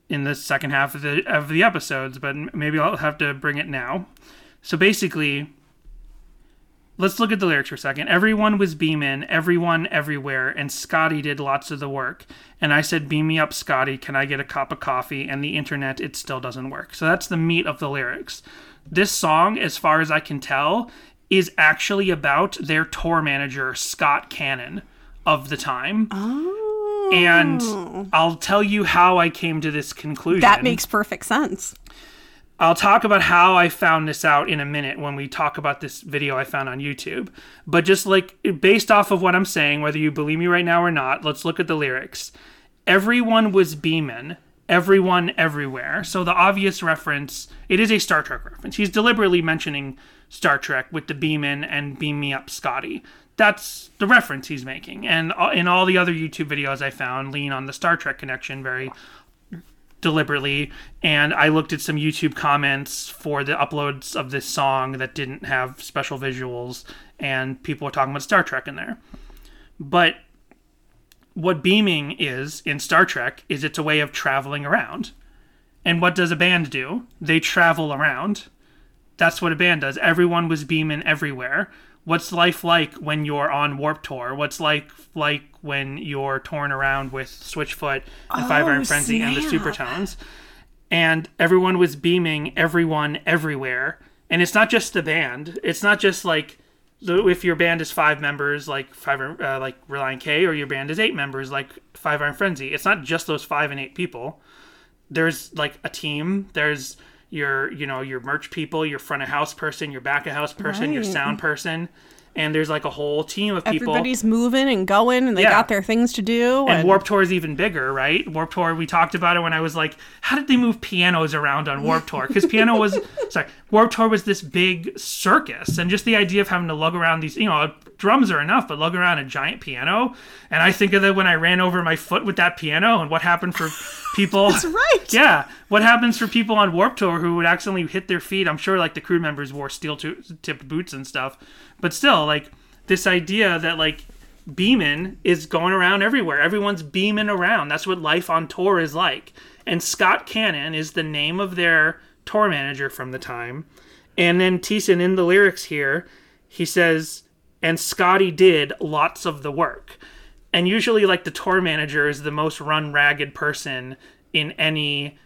in the second half of the of the episodes, but maybe I'll have to bring it now. So basically, let's look at the lyrics for a second. Everyone was beaming, everyone everywhere, and Scotty did lots of the work. And I said, Beam me up, Scotty. Can I get a cup of coffee? And the internet, it still doesn't work. So that's the meat of the lyrics. This song, as far as I can tell, is actually about their tour manager, Scott Cannon, of the time. Oh. And I'll tell you how I came to this conclusion. That makes perfect sense. I'll talk about how I found this out in a minute when we talk about this video I found on YouTube. But just like based off of what I'm saying, whether you believe me right now or not, let's look at the lyrics. Everyone was beaming, everyone everywhere. So the obvious reference, it is a Star Trek reference. He's deliberately mentioning Star Trek with the beamin and beam me up, Scotty. That's the reference he's making. And uh, in all the other YouTube videos I found, lean on the Star Trek connection very deliberately and I looked at some YouTube comments for the uploads of this song that didn't have special visuals and people were talking about Star Trek in there. But what beaming is in Star Trek is it's a way of traveling around. And what does a band do? They travel around. That's what a band does. Everyone was beaming everywhere. What's life like when you're on Warp Tour? What's like like when you're torn around with Switchfoot and Five Oh, Iron Frenzy and the snap. Supertones? and everyone was beaming everyone everywhere. And it's not just the band. It's not just like the- if your band is five members, like five uh, like Relient K, or your band is eight members, like Five Iron Frenzy. It's not just those five and eight people. There's like a team. There's your you know your merch people, your front of house person, your back of house person, your sound person, and there's like a whole team of people. Everybody's moving and going, and they Yeah. got their things to do. And And, Warp Tour is even bigger, right? Warp Tour, we talked about it when I was like, how did they move pianos around on Warp Tour? Because piano was, sorry, Warp Tour was this big circus. And just the idea of having to lug around these, you know, drums are enough, but lug around a giant piano. And I think of it when I ran over my foot with that piano and what happened for people. That's right. Yeah. What happens for people on Warp Tour who would accidentally hit their feet? I'm sure like the crew members wore steel tipped boots and stuff. But still, like, this idea that like beaming is going around everywhere. Everyone's beaming around. That's what life on tour is like. And Scott Cannon is the name of their tour manager from the time. And then Thiessen in the lyrics here, he says, and Scotty did lots of the work. And usually, like, the tour manager is the most run ragged person in any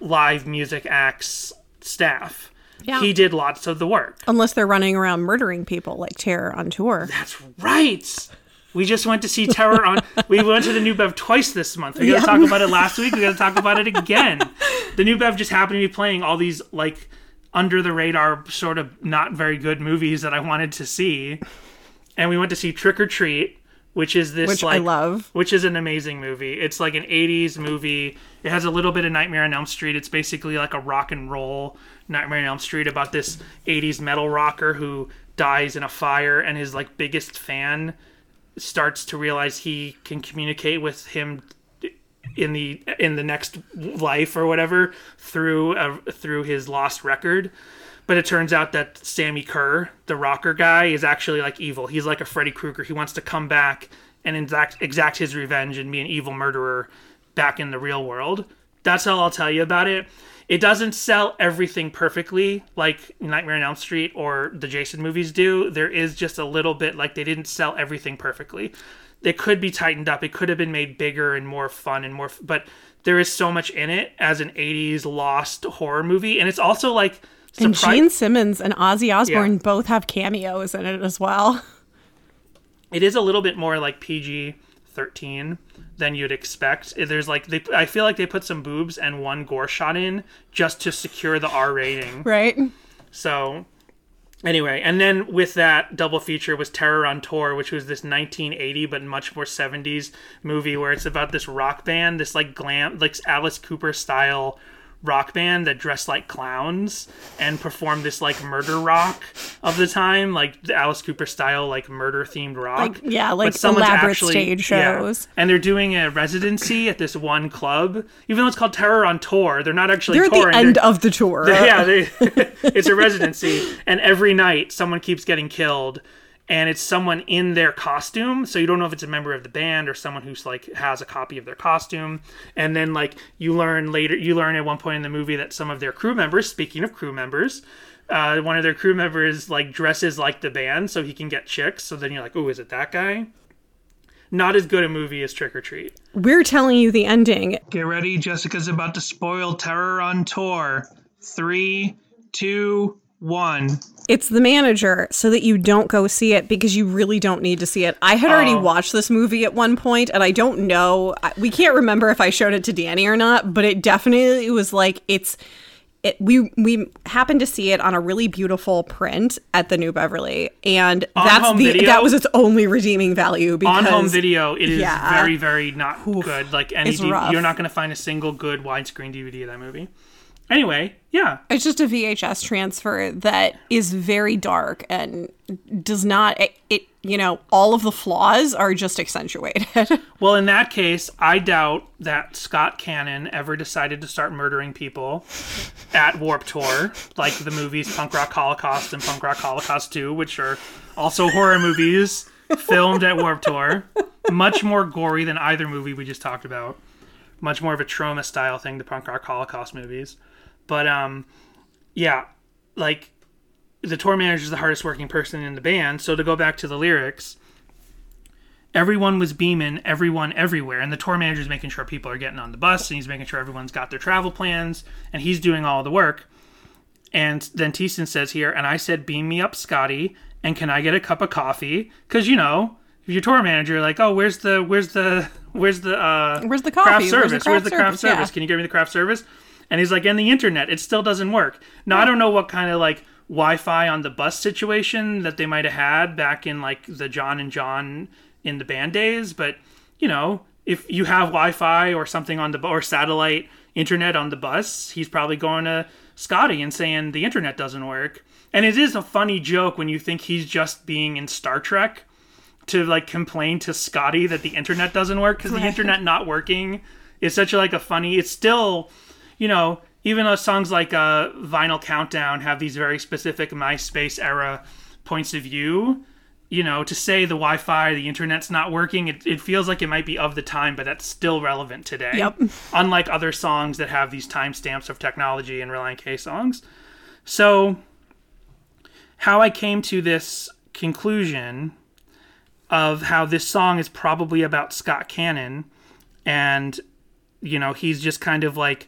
live music act's staff. Yeah. He did lots of the work. unless they're running around murdering people like Terror on tour. That's right. We just went to see Terror on. We went to the New Bev twice this month. We got to Yeah. talk about it last week. We got to talk about it again. The New Bev just happened to be playing all these like under the radar, sort of not very good movies that I wanted to see, and we went to see Trick or Treat, which is this Which I love. which is an amazing movie. It's like an 80s movie. It has a little bit of Nightmare on Elm Street. It's basically like a rock and roll Nightmare on Elm Street about this 80s metal rocker who dies in a fire and his like biggest fan starts to realize he can communicate with him in the in the next life or whatever through uh, through his lost record. But it turns out that Sammi Curr, the rocker guy, is actually like evil. He's like a Freddy Krueger. He wants to come back and exact exact his revenge and be an evil murderer back in the real world. That's all I'll tell you about it. It doesn't sell everything perfectly like Nightmare on Elm Street or the Jason movies do. There is just a little bit like they didn't sell everything perfectly. It could be tightened up. It could have been made bigger and more fun and more but there is so much in it as an 80s lost horror movie and it's also like And surpri- Gene Simmons and Ozzy Osbourne Yeah. both have cameos in it as well. it is a little bit more like PG thirteen than you'd expect. There's like they, I feel like they put some boobs and one gore shot in just to secure the R rating. Right? So anyway, and then with that double feature was Terror on Tour, which was this 1980 but much more 70s movie where it's about this rock band, this like glam, like Alice Cooper style rock band that dressed like clowns and performed this like murder rock of the time, like the Alice Cooper style, like murder themed rock. Like, yeah, like elaborate stage yeah. shows. And they're doing a residency at this one club, even though it's called Terror on Tour. They're not actually They're at the end of the tour. yeah, they, it's a residency, and every night someone keeps getting killed, and it's someone in their costume. So you don't know if it's a member of the band or someone who's like has a copy of their costume. And then like you learn later, you learn at one point in the movie that some of their crew members, speaking of crew members. Uh, one of their crew members like dresses like the band so he can get chicks. So then you're like, oh, is it that guy? Not as good a movie as Trick or Treat. We're telling you the ending. Get ready, Jessica's about to spoil Terror on Tour. Three, two, one. It's the manager so that you don't go see it because you really don't need to see it. I had already Oh. watched this movie at one point and I don't know. We can't remember if I showed it to Danny or not, but it definitely was like it's. It, we we happened to see it on a really beautiful print at the New Beverly, and that's the video? that was its only redeeming value because on home video it is yeah. very very not good like any D- you're not going to find a single good widescreen dvd of that movie anyway yeah. It's just a VHS transfer that is very dark and does not it, it you know all of the flaws are just accentuated. well in that case i doubt that scott cannon ever decided to start murdering people at warp tour like the movies punk rock holocaust and punk rock holocaust 2 which are also horror movies filmed at warp tour. Much more gory than either movie we just talked about. Much more of a trauma style thing the punk rock holocaust movies but um yeah like the tour manager is the hardest working person in the band so to go back to the lyrics everyone was beaming everyone everywhere and the tour manager is making sure people are getting on the bus and he's making sure everyone's got their travel plans and he's doing all the work and then Thiessen says here and i said beam me up scotty and can i get a cup of coffee because you know if you're tour manager like oh where's the where's the where's the uh Where's the craft coffee? Where's the service craft where's the craft service? Yeah. can you give me the craft service and he's like and the internet it still doesn't work. Now i don't know what kind of like wi-fi on the bus situation that they might have had back in like the john and john in the band days but you know if you have wi-fi or something on the or satellite internet on the bus he's probably going to scotty and saying the internet doesn't work. And it is a funny joke when you think he's just being in star trek to like complain to Scotty that the internet doesn't work because the internet not working. Is such a, like a funny. It's still, you know, even though songs like uh, Vinyl Countdown have these very specific MySpace era points of view. You know, to say the Wi-Fi, the internet's not working, it, it feels like it might be of the time, but that's still relevant today. Yep. Unlike other songs that have these timestamps of technology and Relient K songs. So, how I came to this conclusion of how this song is probably about Scott Cannon and you know he's just kind of like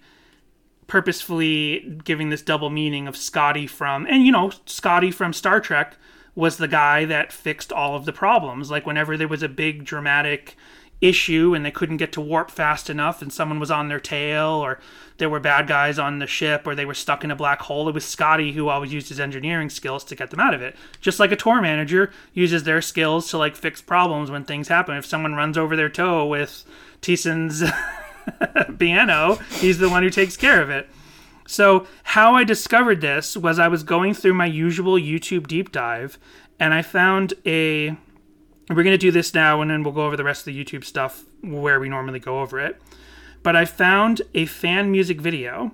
purposefully giving this double meaning of Scotty from and you know Scotty from Star Trek was the guy that fixed all of the problems. Like whenever there was a big dramatic issue and they couldn't get to warp fast enough and someone was on their tail or there were bad guys on the ship or they were stuck in a black hole it was Scotty who always used his engineering skills to get them out of it. Just like a tour manager uses their skills to like fix problems when things happen. If someone runs over their toe with Thiessen's piano he's the one who takes care of it so, how I discovered this was I was going through my usual YouTube deep dive and I found a. We're going to do this now and then we'll go over the rest of the YouTube stuff where we normally go over it. But I found a fan music video.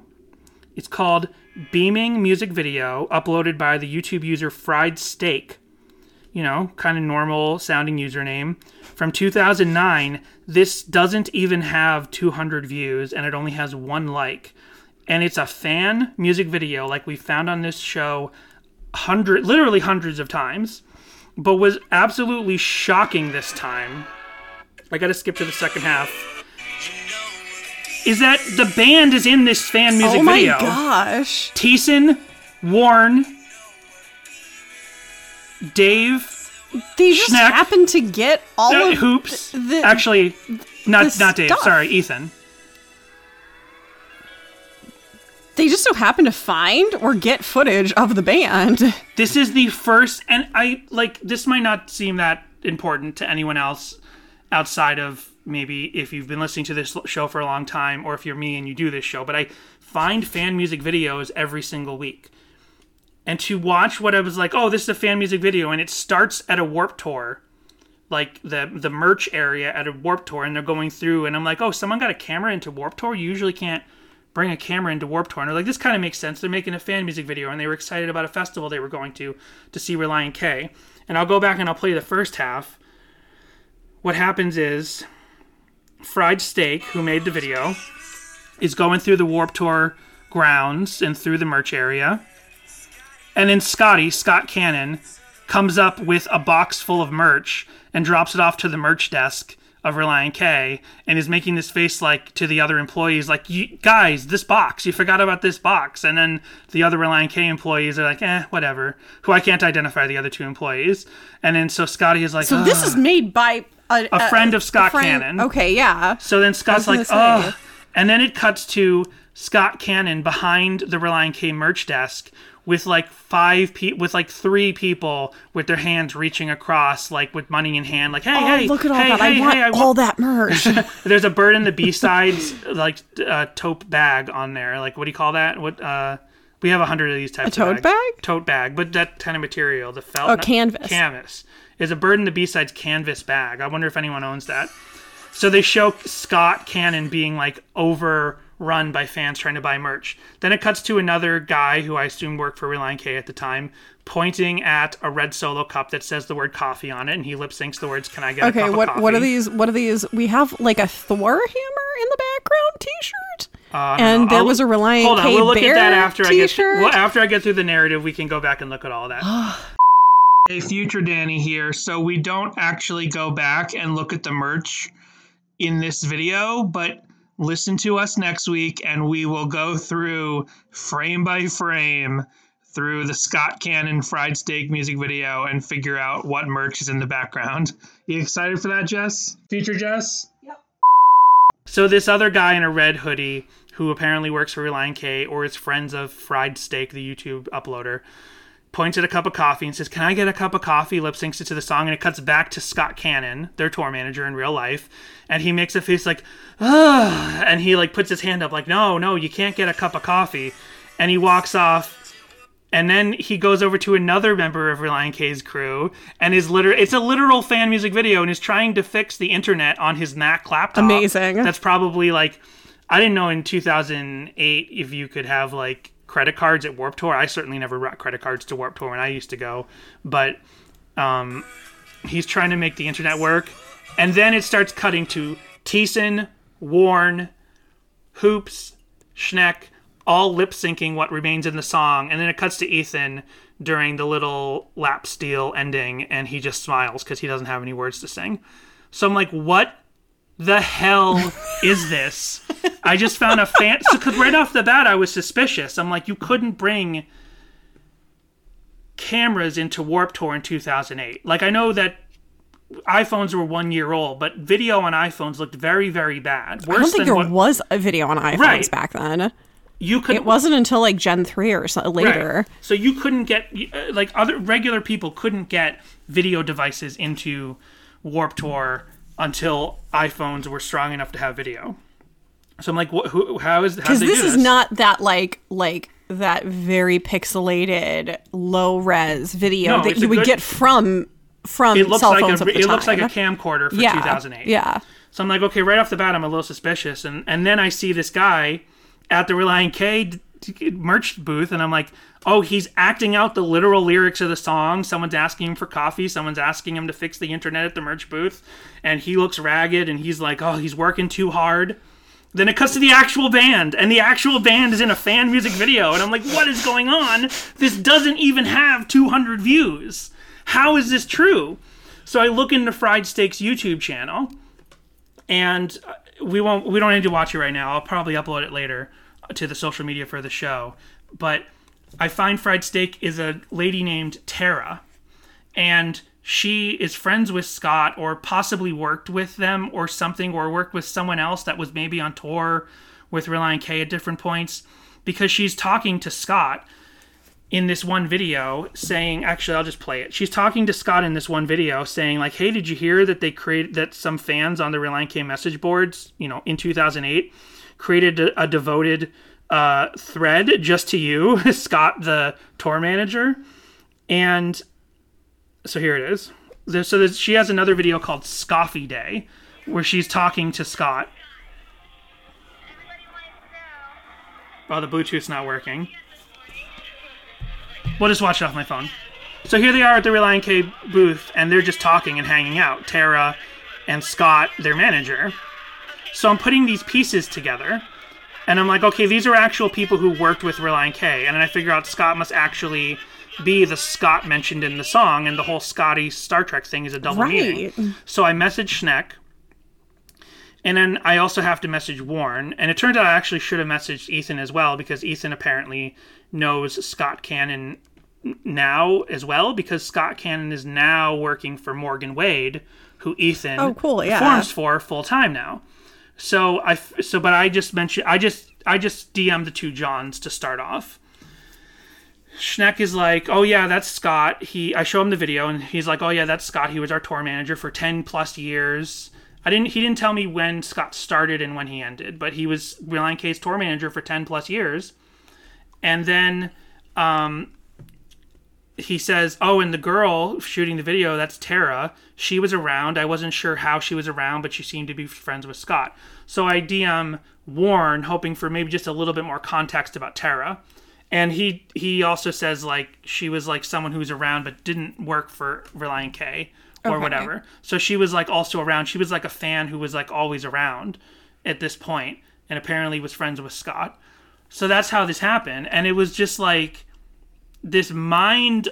It's called Beaming Music Video, uploaded by the YouTube user Fried Steak. You know, kind of normal sounding username. From 2009, this doesn't even have 200 views and it only has one like and it's a fan music video like we found on this show hundred literally hundreds of times but was absolutely shocking this time i gotta skip to the second half is that the band is in this fan music video? oh my video gosh. Thiessen, warren dave They just Schneck. happen to get all uh, of Hoopes the- actually not the not dave stuff. sorry ethan they just so happen to find or get footage of the band. this is the first and i like this might not seem that important to anyone else outside of maybe if you've been listening to this show for a long time or if you're me and you do this show but i find fan music videos every single week and to watch what i was like oh this is a fan music video and it starts at a warp tour like the the merch area at a warp tour and they're going through and i'm like oh someone got a camera into warp tour? You usually can't bring a camera into warp tour. And they're like this kind of makes sense. They're making a fan music video and they were excited about a festival they were going to to see relient k. And i'll go back and i'll play the first half. What happens is fried steak who made the video is going through the warp tour grounds and through the merch area and then scotty scott cannon comes up with a box full of merch and drops it off to the merch desk of Relient K and is making this face like to the other employees like you guys this box you forgot about this box and then the other Relient K employees are like eh whatever who I can't identify the other two employees and then so Scotty is like So this is made by a, A friend of Scott friend- Cannon. Okay, yeah. So then Scott's like, was gonna say. oh. And then it cuts to Scott Cannon behind the Relient K merch desk with like five pe- with like three people with their hands reaching across, like with money in hand, like, hey, Oh, hey, look at all hey, that! hey, I want hey, I all that merch. There's a bird in the Bee Sides, like uh, tote bag on there. Like, what do you call that? What? uh We have a hundred of these types. A of tote bags. bag? Tote bag, but that kind of material, the felt. Oh, not- canvas. Canvas is a bird in the Bee Sides canvas bag. I wonder if anyone owns that. So they show Scott Cannon being like overrun by fans trying to buy merch. Then it cuts to another guy who I assume worked for Relient K at the time, pointing at a red solo cup that says the word coffee on it, and he lip syncs the words, "Can I get a okay, cup of what coffee?" what are these? What are these? We have like a Thor hammer in the background T-shirt, Uh, and know. there I'll- was a Relient Hold on, K we'll look bear at that after I get T-shirt. well, after I get through the narrative. We can go back and look at all that. Hey, future Danny here. So we don't actually go back and look at the merch in this video, but listen to us next week and we will go through frame by frame through the Scott Cannon fried steak music video and figure out what merch is in the background. You excited for that, Jess? Future Jess? Yep. So this other guy in a red hoodie who apparently works for Relient K or is friends of Fried Steak, the YouTube uploader, points at a cup of coffee and says, Can I get a cup of coffee? Lip syncs it to the song, and it cuts back to Scott Cannon, their tour manager in real life. And he makes a face like, Ugh, and he like puts his hand up, like, No, no, you can't get a cup of coffee. And he walks off. And then he goes over to another member of Relient K's crew and is literal. It's a literal fan music video and is trying to fix the internet on his Mac laptop. Amazing. That's probably like, I didn't know in 2008 if you could have like credit cards at Warp Tour. I certainly never brought credit cards to Warp Tour when I used to go, but um, he's trying to make the internet work. And then it starts cutting to Thiessen, Warne, Hoopes, Schneck, all lip syncing what remains in the song. And then it cuts to Ethan during the little lap steel ending, and he just smiles because he doesn't have any words to sing. So I'm like, what the hell is this? I just found a fan. So, cause right off the bat, I was suspicious. I'm like, you couldn't bring cameras into Warp Tour in 2008. Like, I know that iPhones were one year old, but video on iPhones looked very, very bad. Worse I don't think there what was a video on iPhones Right. back then. you could. It wasn't until like Gen 3 or so, Right. later. So you couldn't get uh, like other regular people couldn't get video devices into Warp Tour until iPhones were strong enough to have video. So I'm like, what, who, how is Because they this is not that like like that very pixelated low res video No, that you would good- get from from It looks cell like phones a it looks like a camcorder for yeah, 2008. Yeah. So I'm like, okay, right off the bat, I'm a little suspicious, and and then I see this guy at the Relient K merch booth, and I'm like, oh, he's acting out the literal lyrics of the song. Someone's asking him for coffee. Someone's asking him to fix the internet at the merch booth, and he looks ragged, and he's like, oh, he's working too hard. Then it cuts to the actual band, and the actual band is in a fan music video, and I'm like, what is going on? This doesn't even have 200 views. How is this true? So I look into Fried Steak's YouTube channel, and uh, we won't we don't need to watch it right now. I'll probably upload it later to the social media for the show. But I find Fried Steak is a lady named Tara, and she is friends with Scott or possibly worked with them or something or worked with someone else that was maybe on tour with Relient K at different points because she's talking to Scott in this one video saying actually I'll just play it. She's talking to Scott in this one video saying like, "Hey, did you hear that they created that some fans on the Relient K message boards, you know, in 2008 created a, a devoted uh, thread just to you, Scott the tour manager?" And so here it is. So she has another video called Scoffy Day where she's talking to Scott. Oh, the Bluetooth's not working. We'll just watch it off my phone. So here they are at the Relient K booth, and they're just talking and hanging out. Tara and Scott, their manager. So I'm putting these pieces together, and I'm like, okay, these are actual people who worked with Relient K. And then I figure out Scott must actually be the Scott mentioned in the song, and the whole Scotty Star Trek thing is a double meaning. So I message Schneck, and then I also have to message Warne. And it turns out I actually should have messaged Ethan as well because Ethan apparently knows Scott Cannon now as well because Scott Cannon is now working for Morgan Wade, who Ethan Oh, cool, yeah. performs for full time now. So I so but I just mentioned I just I just DM'd the two Johns to start off. Schneck is like, "Oh yeah, that's Scott." He I show him the video and he's like, "Oh yeah, that's Scott. He was our tour manager for 10 plus years." I didn't he didn't tell me when Scott started and when he ended, but he was Relient K's tour manager for 10 plus years. And then um he says, "Oh, and the girl shooting the video, that's Tara. She was around. I wasn't sure how she was around, but she seemed to be friends with Scott." So I DM Warne, hoping for maybe just a little bit more context about Tara. And he he also says like she was like someone who was around but didn't work for Relient K or Okay. whatever. So she was like also around. She was like a fan who was like always around at this point, and apparently was friends with Scott. So that's how this happened, and it was just like this mind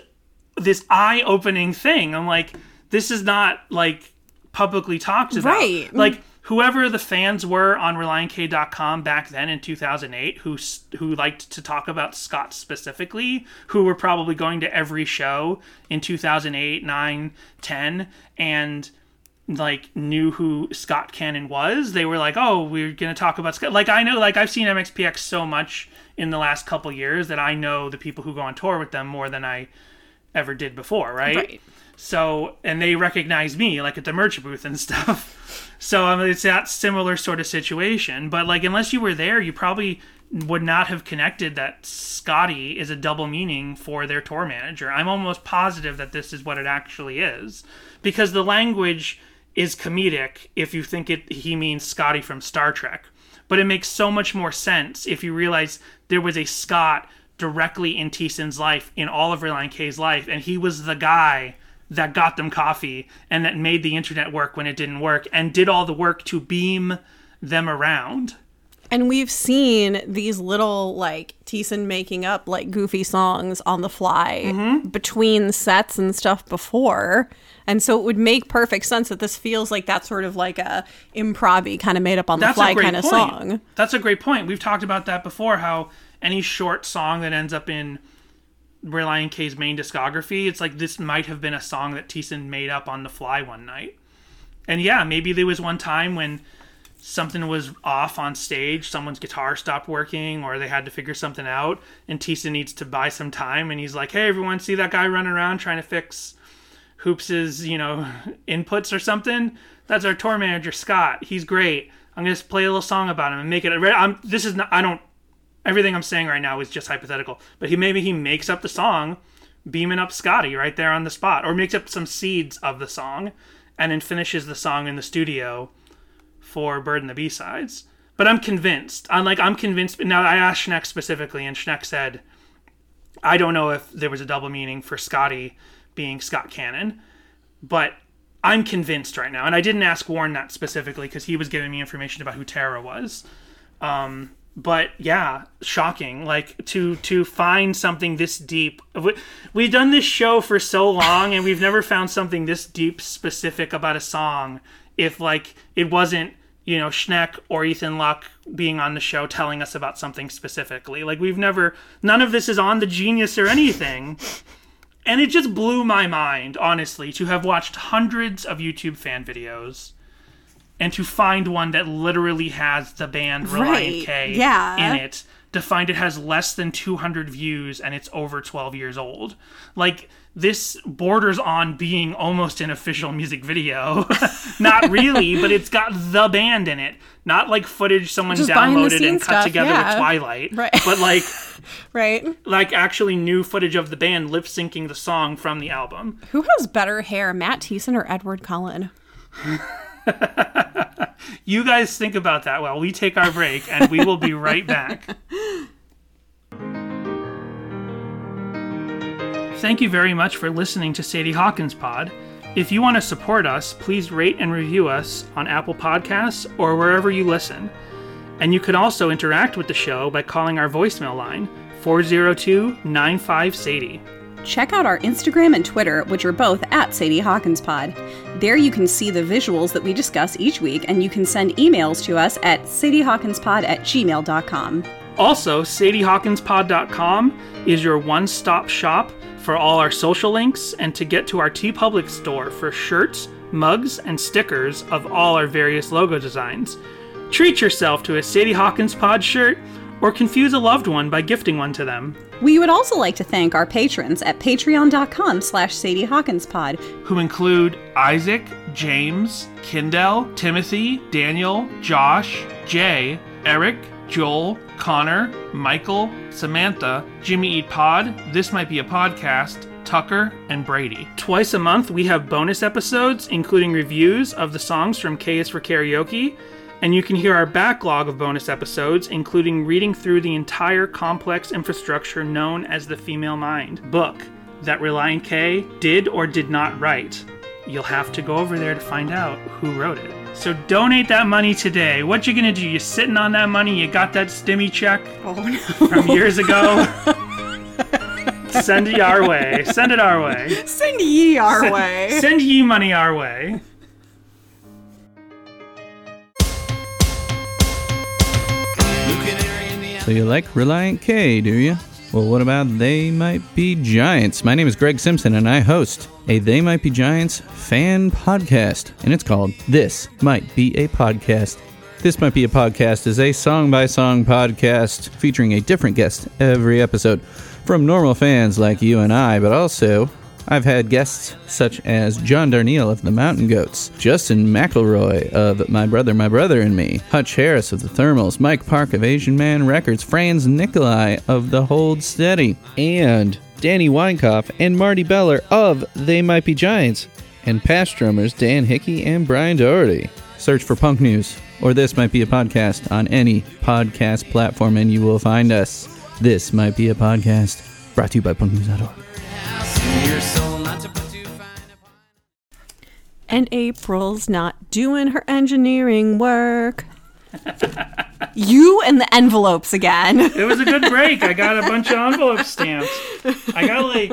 this eye-opening thing. I'm like, this is not like publicly talked about. Right. Mm. Like whoever the fans were on RelientK.com back then in 2008 who who liked to talk about Scott specifically, who were probably going to every show in 2008, 9, 10 and like knew who Scott Cannon was, they were like, "Oh, we're going to talk about Scott." Like I know like I've seen MXPX so much in the last couple years that I know the people who go on tour with them more than I ever did before, right? Right. So, and they recognize me like at the merch booth and stuff. So, I mean, it's that similar sort of situation. But like, unless you were there, you probably would not have connected that Scotty is a double meaning for their tour manager. I'm almost positive that this is what it actually is because the language is comedic if you think it he means Scotty from Star Trek. But it makes so much more sense if you realize there was a Scott directly in Thiessen's life, in of Relient K's life, and he was the guy that got them coffee and that made the internet work when it didn't work and did all the work to beam them around. And we've seen these little like Thiessen making up like goofy songs on the fly Mm-hmm. between sets and stuff before. And so it would make perfect sense that this feels like that sort of like a improv kind of made up on the fly kind of song. That's a great point. We've talked about that before. How any short song that ends up in Relient K's main discography, it's like this might have been a song that Thiessen made up on the fly one night. And yeah, maybe there was one time when something was off on stage, someone's guitar stopped working, or they had to figure something out, and Thiessen needs to buy some time, and he's like, "Hey, everyone, see that guy running around trying to fix Hoopes's, you know, inputs or something? That's our tour manager, Scott. He's great. I'm gonna just play a little song about him and make it. I'm, this is not. I don't. Everything I'm saying right now is just hypothetical. But he maybe he makes up the song, beaming up Scotty right there on the spot, or makes up some seeds of the song, and then finishes the song in the studio for Bird and the Bee Sides. But I'm convinced. I'm like I'm convinced. Now I asked Schneck specifically, and Schneck said, I don't know if there was a double meaning for Scotty being Scott Cannon, but I'm convinced right now. And I didn't ask Warne that specifically because he was giving me information about who Tara was. Um, but yeah, shocking. Like to to find something this deep. We, we've done this show for so long, and we've never found something this deep specific about a song. If like it wasn't you know Schneck or Ethan Luck being on the show telling us about something specifically. Like we've never. None of this is on the Genius or anything. And it just blew my mind, honestly, to have watched hundreds of YouTube fan videos and to find one that literally has the band Relient Right, K yeah. in it. To find it has less than 200 views and it's over 12 years old. Like, this borders on being almost an official music video. Not really, but it's got the band in it. Not like footage someone Just downloaded and cut stuff, together yeah. with Twilight. Right. But like Right? like actually new footage of the band lip syncing the song from the album. Who has better hair, Matt Thiessen or Edward Cullen? You guys think about that while we take our break, and we will be right back. Thank you very much for listening to Sadie Hawkins Pod. If you want to support us, please rate and review us on Apple Podcasts or wherever you listen. And you can also interact with the show by calling our voicemail line 402 95 Sadie. Check out our Instagram and Twitter, which are both at Sadie Hawkins Pod. There you can see the visuals that we discuss each week, and you can send emails to us at sadiehawkinspod at gmail.com. Also, SadieHawkinsPod.com is your one stop shop for all our social links and to get to our TeePublic store for shirts, mugs, and stickers of all our various logo designs. Treat yourself to a Sadie Hawkins Pod shirt or confuse a loved one by gifting one to them, We would also like to thank our patrons at patreon.com slash sadiehawkinspod. who include Isaac, James, Kindell, Timothy, Daniel, Josh, Jay, Eric, Joel, Connor, Michael, Samantha, Jimmy Eat Pod, This Might Be a Podcast, Tucker, and Brady. Twice a month, we have bonus episodes, including reviews of the songs from K is for Karaoke, and you can hear our backlog of bonus episodes, including reading through the entire complex infrastructure known as the Female Mind book that Relient K did or did not write. You'll have to go over there to find out who wrote it. So donate that money today. What you gonna do? You sitting on that money? You got that stimmy check Oh no. from years ago? Send it our way. Send it our way. Send ye our way. Send ye money our way. So you like Relient K, do you? Well, what about They Might Be Giants? My name is Greg Simpson, and I host a They Might Be Giants fan podcast, and it's called This Might Be a Podcast. This Might Be a Podcast is a song by song podcast featuring a different guest every episode from normal fans like you and I, but also I've had guests such as John Darnielle of the Mountain Goats, Justin McElroy of My Brother, My Brother and Me, Hutch Harris of the Thermals, Mike Park of Asian Man Records, Franz Nicolay of The Hold Steady, and Danny Weinkauf and Marty Beller of They Might Be Giants, and past drummers Dan Hickey and Brian Doherty. Search for Punk News, or This Might Be a Podcast on any podcast platform, and you will find us. This Might Be a Podcast, brought to you by punknews.org. And April's not doing her engineering work. you and the envelopes again. It was a good break. I got a bunch of envelope stamps. I got like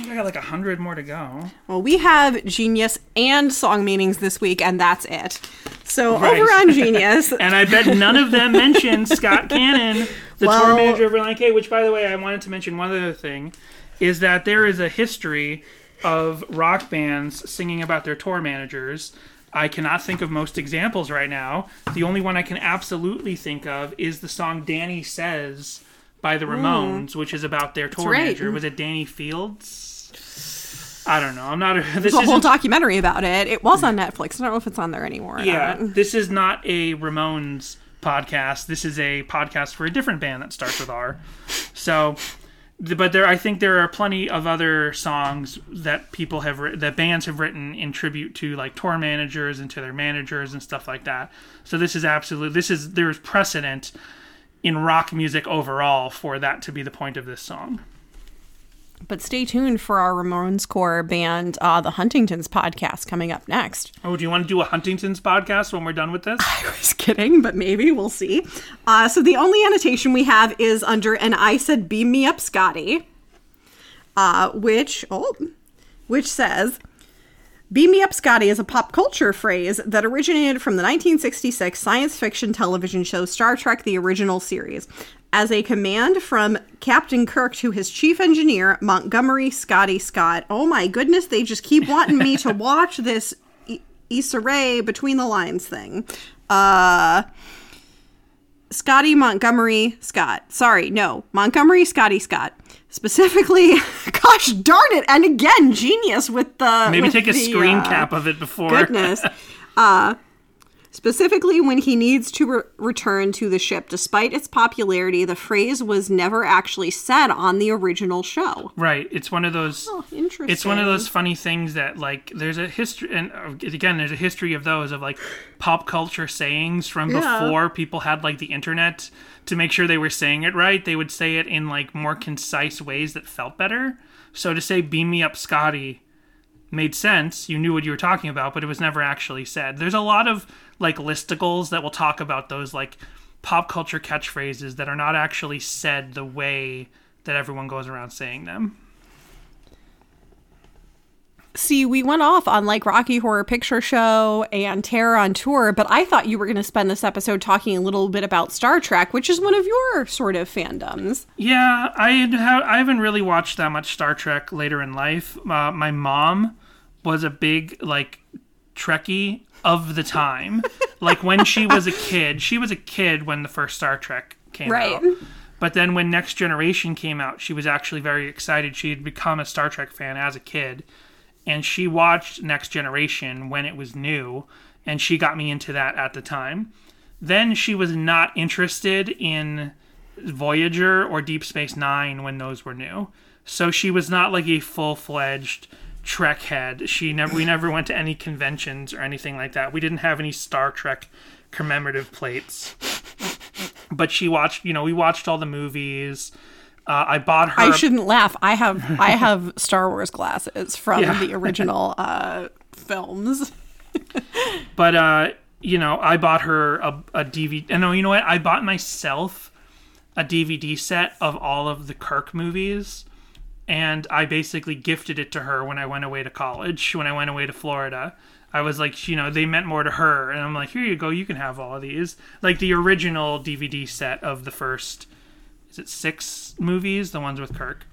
I got like a hundred more to go. Well, we have Genius and song meanings this week, and that's it. So Right. over on Genius, And I bet none of them mentioned Scott Cannon, the Well- tour manager of Relient K, which by the way I wanted to mention one other thing is that there is a history of rock bands singing about their tour managers. I cannot think of most examples right now. The only one I can absolutely think of is the song Danny Says by the Ramones, which is about their tour right. manager. Was it Danny Fields? I don't know. I'm not a this there's a whole documentary about it. It was on Netflix. I don't know if it's on there anymore. yeah, not. this is not a Ramones podcast. This is a podcast for a different band that starts with R. So, but there, I think there are plenty of other songs that people have writ- that bands have written in tribute to like tour managers and to their managers and stuff like that. So this is absolutely this is there's precedent in rock music overall for that to be the point of this song. But stay tuned for our Ramones core band, uh, the Huntingtons podcast, coming up next. Oh, do you want to do a Huntington's podcast when we're done with this? I was kidding, but maybe we'll see. Uh, so the only annotation we have is under, and I said, "Beam me up, Scotty," uh, which oh, which says, "Beam me up, Scotty" is a pop culture phrase that originated from the 1966 science fiction television show Star Trek: The Original Series. As a command from Captain Kirk to his chief engineer, Montgomery Scotty Scott. Oh my goodness, they just keep wanting me to watch this I- Issa Rae between the lines thing. Uh, Scotty Montgomery Scott. Sorry, no, Montgomery Scotty Scott. Specifically, gosh darn it! And again, genius with the Maybe with take a the, screen uh, cap of it before. Goodness. Uh, specifically, when he needs to re- return to the ship, despite its popularity, the phrase was never actually said on the original show. Right. It's one of those. Oh, interesting. It's one of those funny things that like there's a history, and uh, again, there's a history of those of like pop culture sayings from Yeah. before people had like the internet to make sure they were saying it right. They would say it in like more concise ways that felt better. So to say "beam me up, Scotty" made sense. You knew what you were talking about, but it was never actually said. There's a lot of like listicles that will talk about those like pop culture catchphrases that are not actually said the way that everyone goes around saying them. See, we went off on like Rocky Horror Picture Show and Terror on Tour, but I thought you were going to spend this episode talking a little bit about Star Trek, which is one of your sort of fandoms. Yeah, I ha- I haven't really watched that much Star Trek later in life. Uh, my mom was a big like Trekkie of the time. like when she was a kid, she was a kid when the first Star Trek came Right. out. But then when Next Generation came out, she was actually very excited. She had become a Star Trek fan as a kid, and she watched Next Generation when it was new, and she got me into that at the time. Then she was not interested in Voyager or Deep Space Nine when those were new. So she was not like a full fledged Trek head. She never we never went to any conventions or anything like that. We didn't have any Star Trek commemorative plates. But she watched, you know, we watched all the movies. Uh, I bought her. I shouldn't laugh. I have I have Star Wars glasses from Yeah. the original uh, films. But uh, you know, I bought her a, a DVD. And no, you know what? I bought myself a DVD set of all of the Kirk movies and I basically gifted it to her when I went away to college. When I went away to Florida, I was like, you know, they meant more to her, and I'm like, here you go, you can have all of these, like the original DVD set of the first, is it six movies, the ones with Kirk.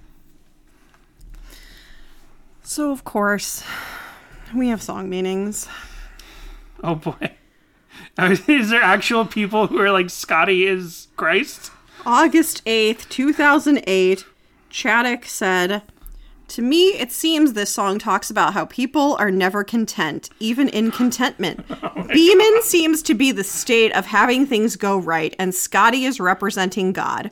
So, of course, we have song meanings. Oh boy. Is there actual people who are like Scotty is Christ? August 8th, 2008, Chaddock said, To me, it seems this song talks about how people are never content, even in contentment. Oh Beeman seems to be the state of having things go right, and Scotty is representing God.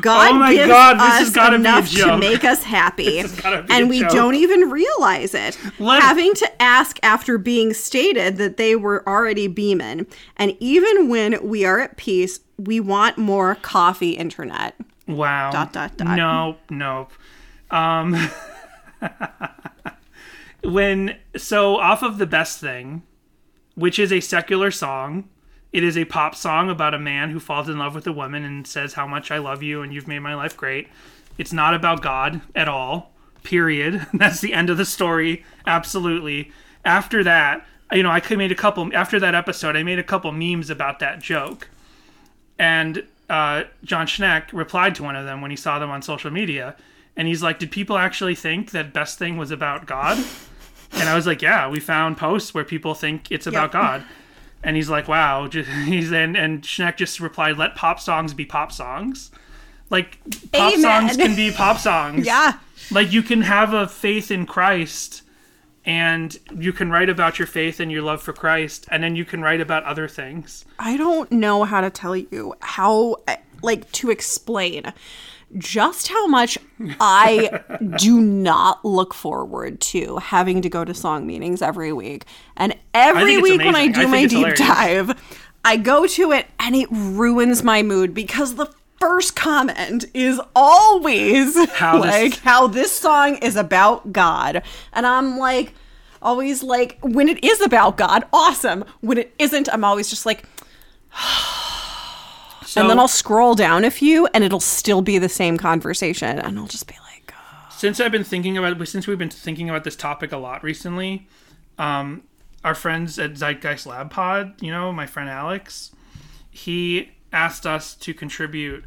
God Oh gives God, this us gotta be a enough to make us happy, has gotta be a and we joke. don't even realize it. Let- having to ask after being stated that they were already Beeman, and even when we are at peace, we want more coffee internet. Wow. Dot, dot, dot. Nope, nope. Um, when so off of the best thing, which is a secular song, it is a pop song about a man who falls in love with a woman and says how much I love you and you've made my life great. It's not about God at all. Period. That's the end of the story. Absolutely. After that, you know, I made a couple after that episode. I made a couple memes about that joke and uh, John Schneck replied to one of them when he saw them on social media, and he's like, "Did people actually think that Best Thing was about God?" And I was like, "Yeah, we found posts where people think it's about Yep. God." And he's like, "Wow." Just, he's and and Schneck just replied, "Let pop songs be pop songs." Like pop Amen. songs can be pop songs. Yeah. Like you can have a faith in Christ and you can write about your faith and your love for Christ and then you can write about other things. I don't know how to tell you how, like, to explain just how much I do not look forward to having to go to song meanings every week. And every week when I amazing. I do my deep hilarious. dive, I go to it and it ruins my mood because the first comment is always How this- like how this song is about God. And I'm like, always like, when it is about God, awesome. When it isn't, I'm always just like, So, and then I'll scroll down a few and it'll still be the same conversation. And I'll just be like, since I've been thinking about since we've been thinking about this topic a lot recently, um, our friends at Zeitgeist Lab Pod, you know, my friend Alex, he asked us to contribute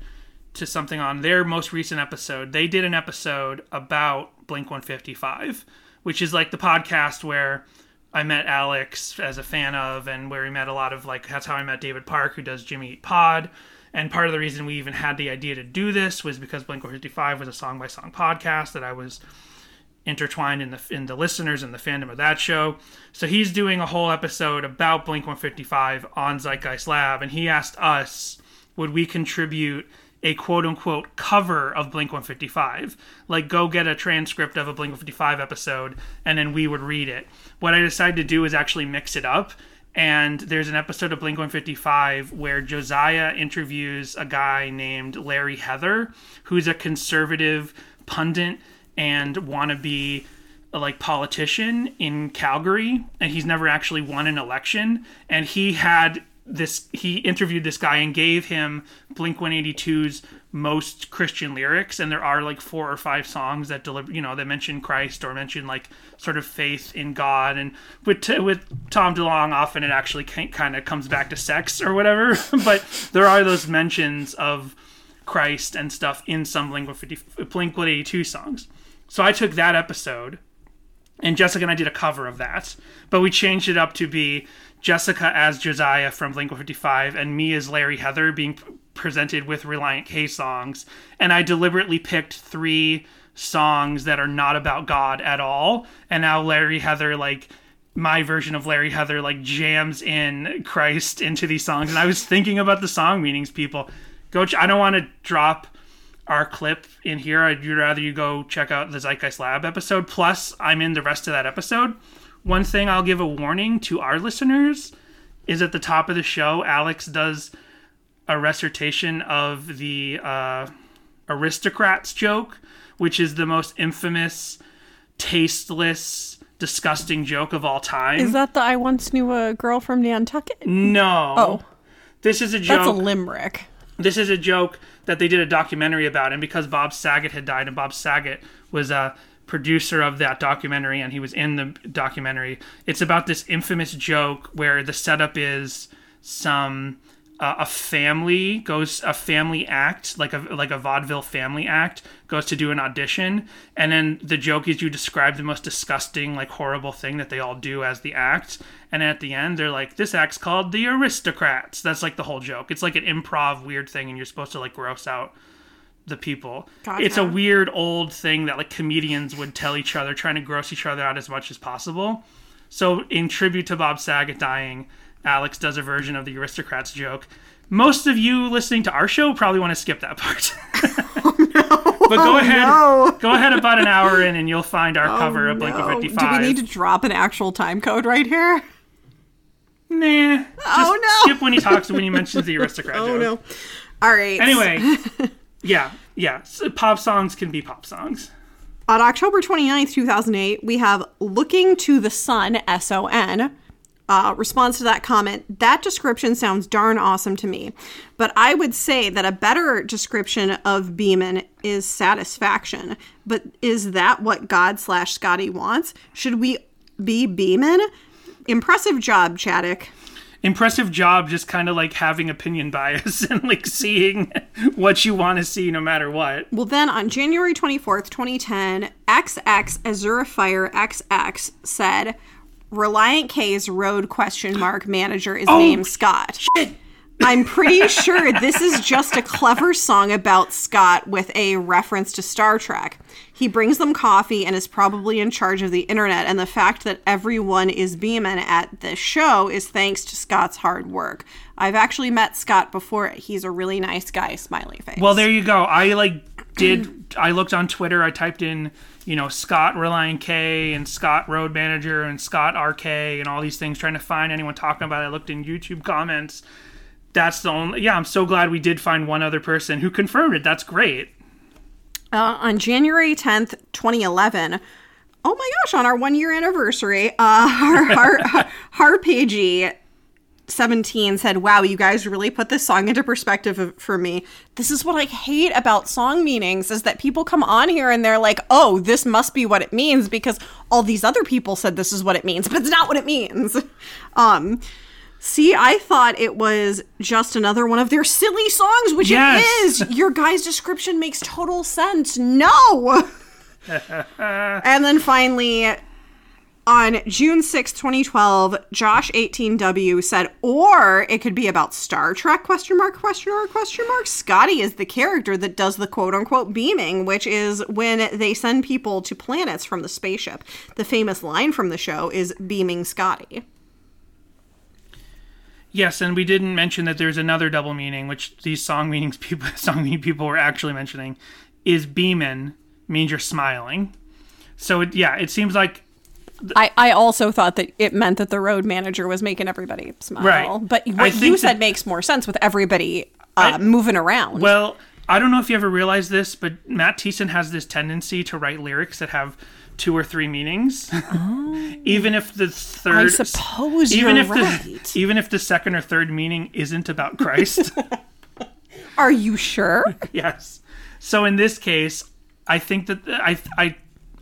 to something on their most recent episode. They did an episode about Blink 155, which is like the podcast where I met Alex as a fan of, and where we met a lot of like that's how I met David Park, who does Jimmy Eat Pod. And part of the reason we even had the idea to do this was because Blink 155 was a song by song podcast that I was intertwined in the in the listeners and the fandom of that show. So he's doing a whole episode about Blink 155 on Zeitgeist Lab, and he asked us, would we contribute a quote unquote cover of Blink 155? Like, go get a transcript of a Blink 155 episode, and then we would read it. What I decided to do is actually mix it up. And there's an episode of Blink 155 where Josiah interviews a guy named Larry Heather, who's a conservative pundit and wannabe like politician in Calgary, and he's never actually won an election. And he had this he interviewed this guy and gave him Blink 182's most Christian lyrics, and there are like four or five songs that deliver, you know, that mention Christ or mention like sort of faith in God. And with with Tom DeLonge, often it actually kind of comes back to sex or whatever. but there are those mentions of Christ and stuff in some Blink 150 Blink 182 songs. So I took that episode and Jessica and I did a cover of that, but we changed it up to be Jessica as Josiah from Blink 155 and me as Larry Heather being presented with Relient K songs. And I deliberately picked three songs that are not about God at all. And now Larry Heather, like, my version of Larry Heather, like, jams in Christ into these songs. And I was thinking about the song meanings, people. Go, ch- I don't want to drop our clip in here. I'd rather you go check out the Zeitgeist Lab episode. Plus, I'm in the rest of that episode. One thing I'll give a warning to our listeners is at the top of the show, Alex does a recitation of the uh, aristocrats joke, which is the most infamous, tasteless, disgusting joke of all time. is that the I once knew a girl from Nantucket? no. Oh. This is a joke. That's a limerick. this is a joke that they did a documentary about, and because Bob Saget had died, and Bob Saget was a producer of that documentary, and he was in the documentary. It's about this infamous joke where the setup is some uh, a family goes a family act like a like a vaudeville family act goes to do an audition and then the joke is you describe the most disgusting like horrible thing that they all do as the act and at the end they're like this act's called the aristocrats that's like the whole joke it's like an improv weird thing and you're supposed to like gross out the people Gotcha. it's a weird old thing that like comedians would tell each other trying to gross each other out as much as possible so, in tribute to Bob Saget dying, Alex does a version of the aristocrats joke. Most of you listening to our show probably want to skip that part. Oh, but go ahead, oh, no. go ahead about an hour in, and you'll find our cover of Blink oh, No. of Do we need to drop an actual time code right here? Nah. Just Oh, no. Skip when he talks when he mentions the aristocrat Oh joke. no. All right. Anyway, yeah, yeah. So pop songs can be pop songs. On October 29th, 2008, we have Looking to the Sun, S O N. Uh, response to that comment that description sounds darn awesome to me. But I would say that a better description of Beeman is satisfaction. But is that what God slash Scotty wants? Should we be Beeman? Impressive job, Chaddick. Impressive job, just kind of like having opinion bias and like seeing what you want to see no matter what. Well, then on January 24th, 2010, XX Azura Fire XX said, Relient K's road question mark manager is oh, named Scott. I'm pretty sure this is just a clever song about Scott with a reference to Star Trek. He brings them coffee and is probably in charge of the internet, and the fact that everyone is beaming at this show is thanks to Scott's hard work. I've actually met Scott before. He's a really nice guy, smiley face. Well, there you go. I like did. I looked on Twitter. I typed in, you know, Scott Relient K and Scott Road Manager and Scott RK and all these things, trying to find anyone talking about it. I looked in YouTube comments. That's the only. Yeah, I'm so glad we did find one other person who confirmed it. That's great. uh, on January 10th, 2011. Oh my gosh, on our one year anniversary, uh, Har- Har- Harpagey 17 said, Wow, you guys really put this song into perspective for me. This is what I hate about song meanings is that people come on here and they're like, Oh, this must be what it means because all these other people said this is what it means, but it's not what it means. Um, See, I thought it was just another one of their silly songs, which Yes. it is. Your guy's description makes total sense. No. and then finally, on June sixth, 2012, Josh 18W said, or it could be about Star Trek question mark question mark question mark. Scotty is the character that does the quote unquote beaming, which is when they send people to planets from the spaceship. The famous line from the show is beaming Scotty. Yes, and we didn't mention that there's another double meaning, which these song meanings people song meaning people were actually mentioning, is beamin means you're smiling. So it, yeah, it seems like I, I also thought that it meant that the road manager was making everybody smile. Right. But what you that- said makes more sense with everybody uh, moving around. Well, I don't know if you ever realized this, but Matt Thiessen has this tendency to write lyrics that have two or three meanings, oh. even if the third. I suppose even you're if right. the even if the second or third meaning isn't about Christ. Are you sure? yes. So in this case, I think that I I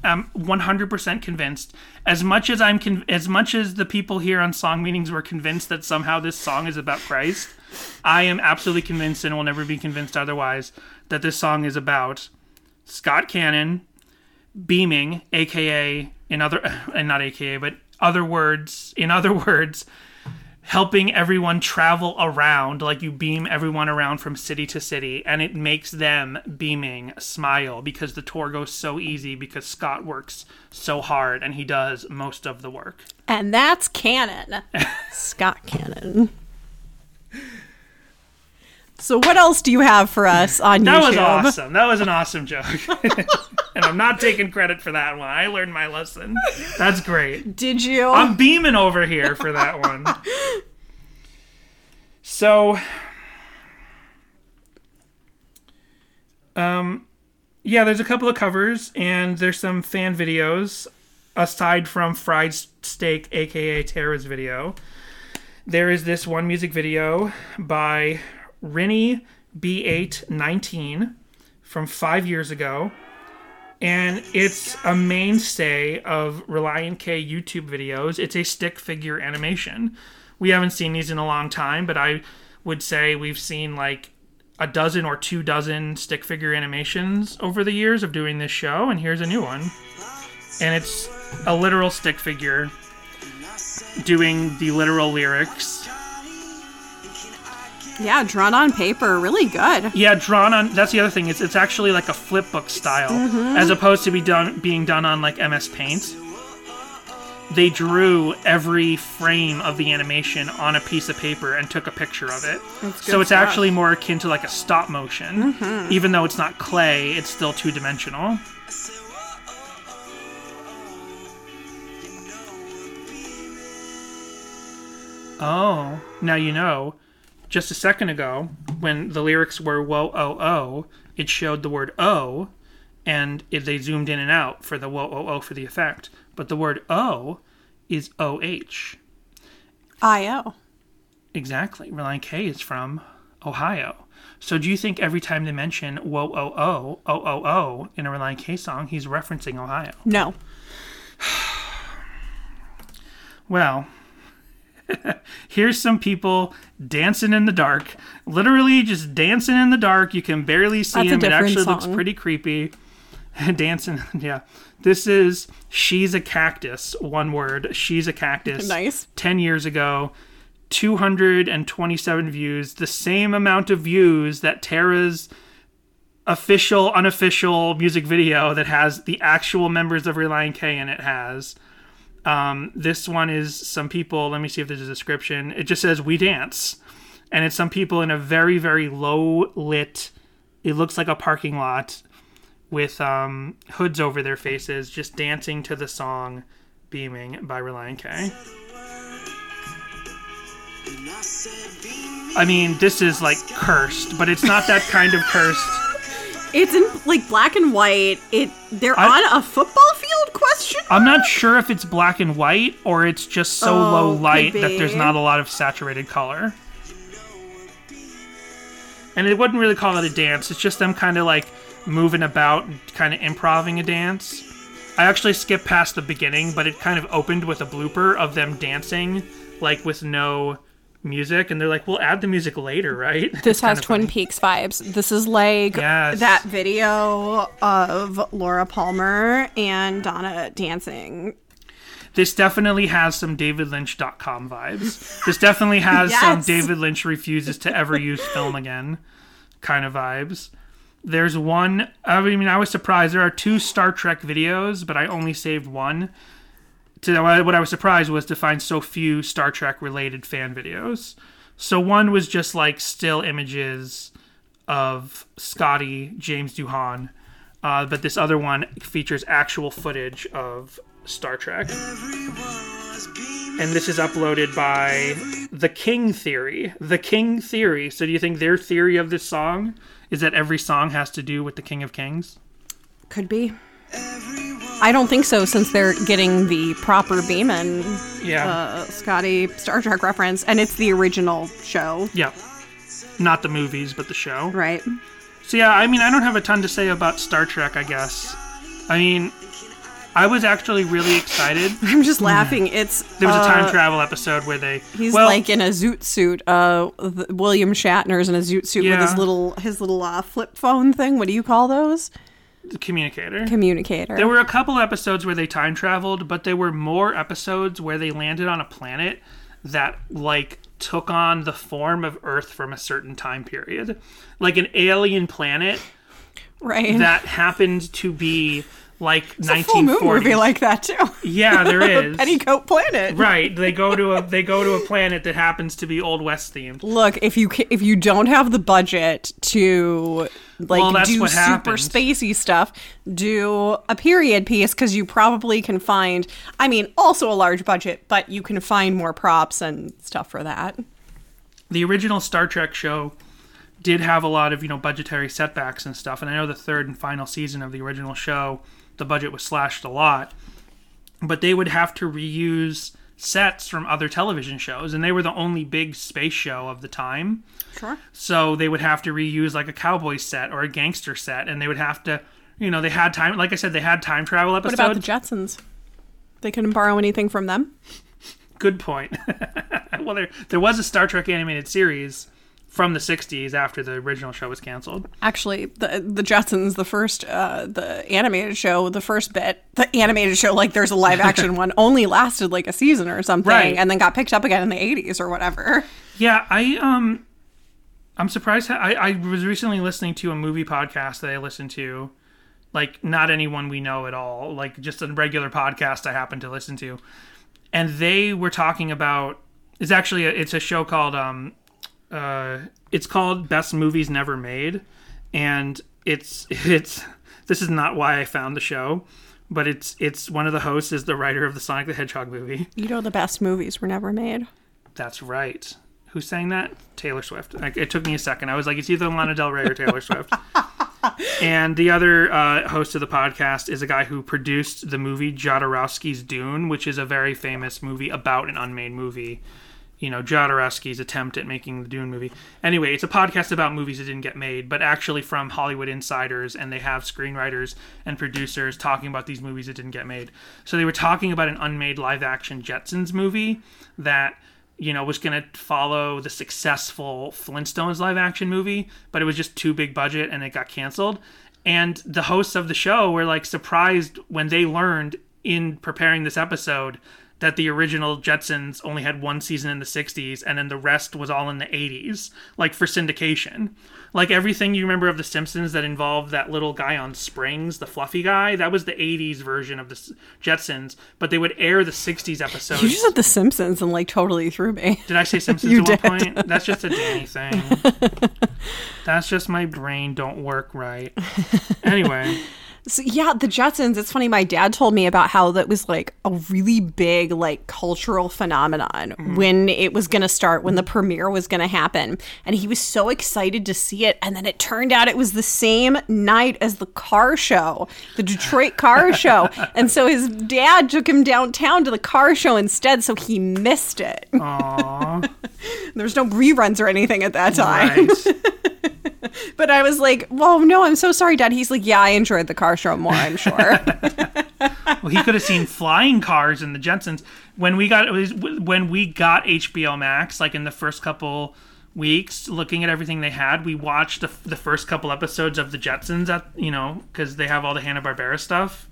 am 100% convinced. As much as I'm con- as much as the people here on song meanings were convinced that somehow this song is about Christ, I am absolutely convinced and will never be convinced otherwise that this song is about Scott Cannon beaming, aka in other and not aka, but other words, in other words, helping everyone travel around like you beam everyone around from city to city and it makes them beaming smile because the tour goes so easy because Scott works so hard and he does most of the work. and that's Cannon. Scott Cannon. So what else do you have for us on That YouTube? That was awesome. That was an awesome joke. And I'm not taking credit for that one. I learned my lesson. That's great. Did you? I'm beaming over here for that one. So, um, yeah, there's a couple of covers and there's some fan videos aside from Fried Steak, aka Tara's video. There is this one music video by Rennie B819 from five years ago. And it's a mainstay of Relient K YouTube videos. It's a stick figure animation. We haven't seen these in a long time, but I would say we've seen like a dozen or two dozen stick figure animations over the years of doing this show, and here's a new one. And it's a literal stick figure doing the literal lyrics. Yeah, drawn on paper, really good. Yeah, drawn on. That's the other thing. It's it's actually like a flip book style, mm-hmm. as opposed to be done being done on like MS Paint. They drew every frame of the animation on a piece of paper and took a picture of it. So it's stuff. actually more akin to like a stop motion. Mm-hmm. Even though it's not clay, it's still two dimensional. Oh, now you know. Just a second ago, when the lyrics were "whoa oh oh," it showed the word "oh," and if they zoomed in and out for the "whoa oh oh" for the effect. But the word "oh" is "oh." IO. Exactly. Relient K is from Ohio. So do you think every time they mention "whoa oh oh oh oh oh" in a Relient K song, he's referencing Ohio? No. Well, here's some people dancing in the dark. Literally just dancing in the dark. You can barely see That's a him. It actually looks pretty creepy. dancing, yeah. This is She's a Cactus, one word. She's a Cactus. Nice. 10 years ago. 227 views, the same amount of views that Tara's official, unofficial music video that has the actual members of Relient K in it has. Um, this one is some people. Let me see if there's a description. It just says "We dance," and it's some people in a very, very low lit. It looks like a parking lot with um, hoods over their faces, just dancing to the song "Beaming" by Relient K. I mean, this is like cursed, but it's not that kind of cursed. It's in like black and white. It they're I- on a football field question. I'm not sure if it's black and white or it's just so Oh, low light that there's not a lot of saturated color. And it wouldn't really call it a dance. It's just them kind of like moving about and kind of improvising a dance. I actually skipped past the beginning, but it kind of opened with a blooper of them dancing, like with no music. And they're like, we'll add the music later, right? This It's has Twin funny. Peaks vibes. This is like Yes. that video of Laura Palmer and Donna dancing. This definitely has some david DavidLynch.com vibes. This definitely has some David Lynch refuses to ever use film again kind of vibes. There's one, I mean, I was surprised. There are two Star Trek videos, but I only saved one. To what I was surprised was to find so few Star Trek related fan videos. So one was just like still images of Scotty, James Doohan, uh, but this other one features actual footage of Star Trek. And this is uploaded by The King Theory. The King Theory. So do you think their theory of this song is that every song has to do with the King of Kings? Could be. I don't think so, since they're getting the proper Beeman Yeah. uh, Scotty Star Trek reference, and it's the original show, yeah. Not the movies, but the show. right? So yeah, I mean, I don't have a ton to say about Star Trek, I guess. I mean, I was actually really excited. I'm just laughing. It's There was a uh, time travel episode where they He's well, like in a zoot suit. Uh, William Shatner's in a zoot suit with his little his little uh, flip phone thing. What do you call those? The communicator. Communicator. There were a couple episodes where they time traveled, but there were more episodes where they landed on a planet that like took on the form of Earth from a certain time period. Like an alien planet right. that happened to be like It's a full moon 1940s. movie like that too. yeah, there is. Petticoat Planet. Right, they go to a they go to a planet that happens to be Old West themed. Look, if you if you don't have the budget to like Well, do super happens. spacey stuff, do a period piece because you probably can find. I mean, also a large budget, but you can find more props and stuff for that. the original Star Trek show did have a lot of you know budgetary setbacks and stuff, and I know the third and final season of the original show, the budget was slashed a lot, but they would have to reuse sets from other television shows, and they were the only big space show of the time. Sure. So they would have to reuse like a cowboy set or a gangster set, and they would have to, you know, they had time. Like I said, they had time travel episodes. What about the Jetsons? They couldn't borrow anything from them. Good point. well, there there was a Star Trek animated series from the '60s after the original show was canceled. Actually, the the Jetsons, the first, uh, the animated show, the first bit, the animated show, like there's a live action one, only lasted like a season or something, Right. and then got picked up again in the '80s or whatever. Yeah, I um, I'm surprised. I I was recently listening to a movie podcast that I listened to, like not anyone we know at all, like just a regular podcast I happen to listen to, and they were talking about. It's actually a, it's a show called um, uh, it's called Best Movies Never Made, and it's it's this is not why I found the show. But it's it's one of the hosts is the writer of the Sonic the Hedgehog movie. You know, the best movies were never made. That's right. Who's sang that? Taylor Swift. Like, it took me a second. I was like, it's either Lana Del Rey or Taylor Swift. and the other uh, host of the podcast is a guy who produced the movie Jodorowsky's Dune, which is a very famous movie about an unmade movie. You know, Jodorowsky's attempt at making the Dune movie. Anyway, it's a podcast about movies that didn't get made, but actually from Hollywood insiders, and they have screenwriters and producers talking about these movies that didn't get made. So they were talking about an unmade live action Jetsons movie that you know, was going to follow the successful Flintstones live action movie, but it was just too big budget and it got canceled. And the hosts of the show were like surprised when they learned in preparing this episode that the original Jetsons only had one season in the 60s and then the rest was all in the 80s, like for syndication. Like everything you remember of The Simpsons that involved that little guy on springs, the fluffy guy, that was the 80s version of the S- Jetsons, but they would air the 60s episodes. You just said The Simpsons and like totally threw me. Did I say Simpsons You at one did. point? That's just a Danny thing. That's just my brain don't work right. Anyway, So, yeah, the Jetsons. It's funny. My dad told me about how that was like a really big like cultural phenomenon mm. when it was going to start, when the premiere was going to happen, and he was so excited to see it. And then it turned out it was the same night as the car show, the Detroit car show, and so his dad took him downtown to the car show instead, so he missed it. aw, There's no reruns or anything at that time. right. But I was like, "Well, no, I'm so sorry, Dad." He's like, "Yeah, I enjoyed the car show more. I'm sure." Well, he could have seen flying cars in the Jetsons when we got when we got HBO Max. Like in the first couple weeks, looking at everything they had, we watched the, the first couple episodes of the Jetsons. At you know because they have all the Hanna Barbera stuff.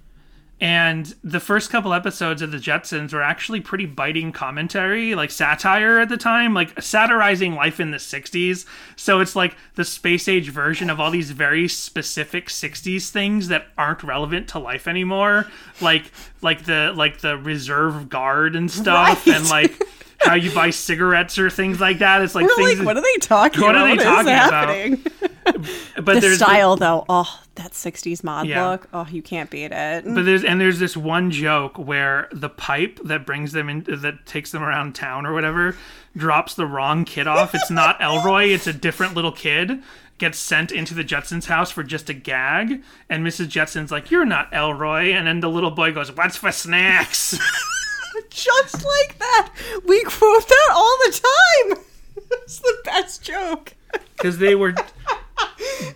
And the first couple episodes of the Jetsons were actually pretty biting commentary, like satire at the time, like satirizing life in the 60s. So it's like the space age version of all these very specific 60s things that aren't relevant to life anymore, like like the like the reserve guard and stuff Right. and like how you buy cigarettes or things like that. It's like We're things like, what are they talking What about? What are they What talking about? but The there's style, though, oh, that 60s mod Yeah. look. Oh, you can't beat it. But there's and there's this one joke where the pipe that brings them in that takes them around town or whatever drops the wrong kid off. It's not Elroy, it's a different little kid. Gets sent into the Jetsons' house for just a gag, and Mrs. Jetson's like, "You're not Elroy," and then the little boy goes, "What's for snacks?" Just like that. We quote that all the time. It's the best joke. Because they were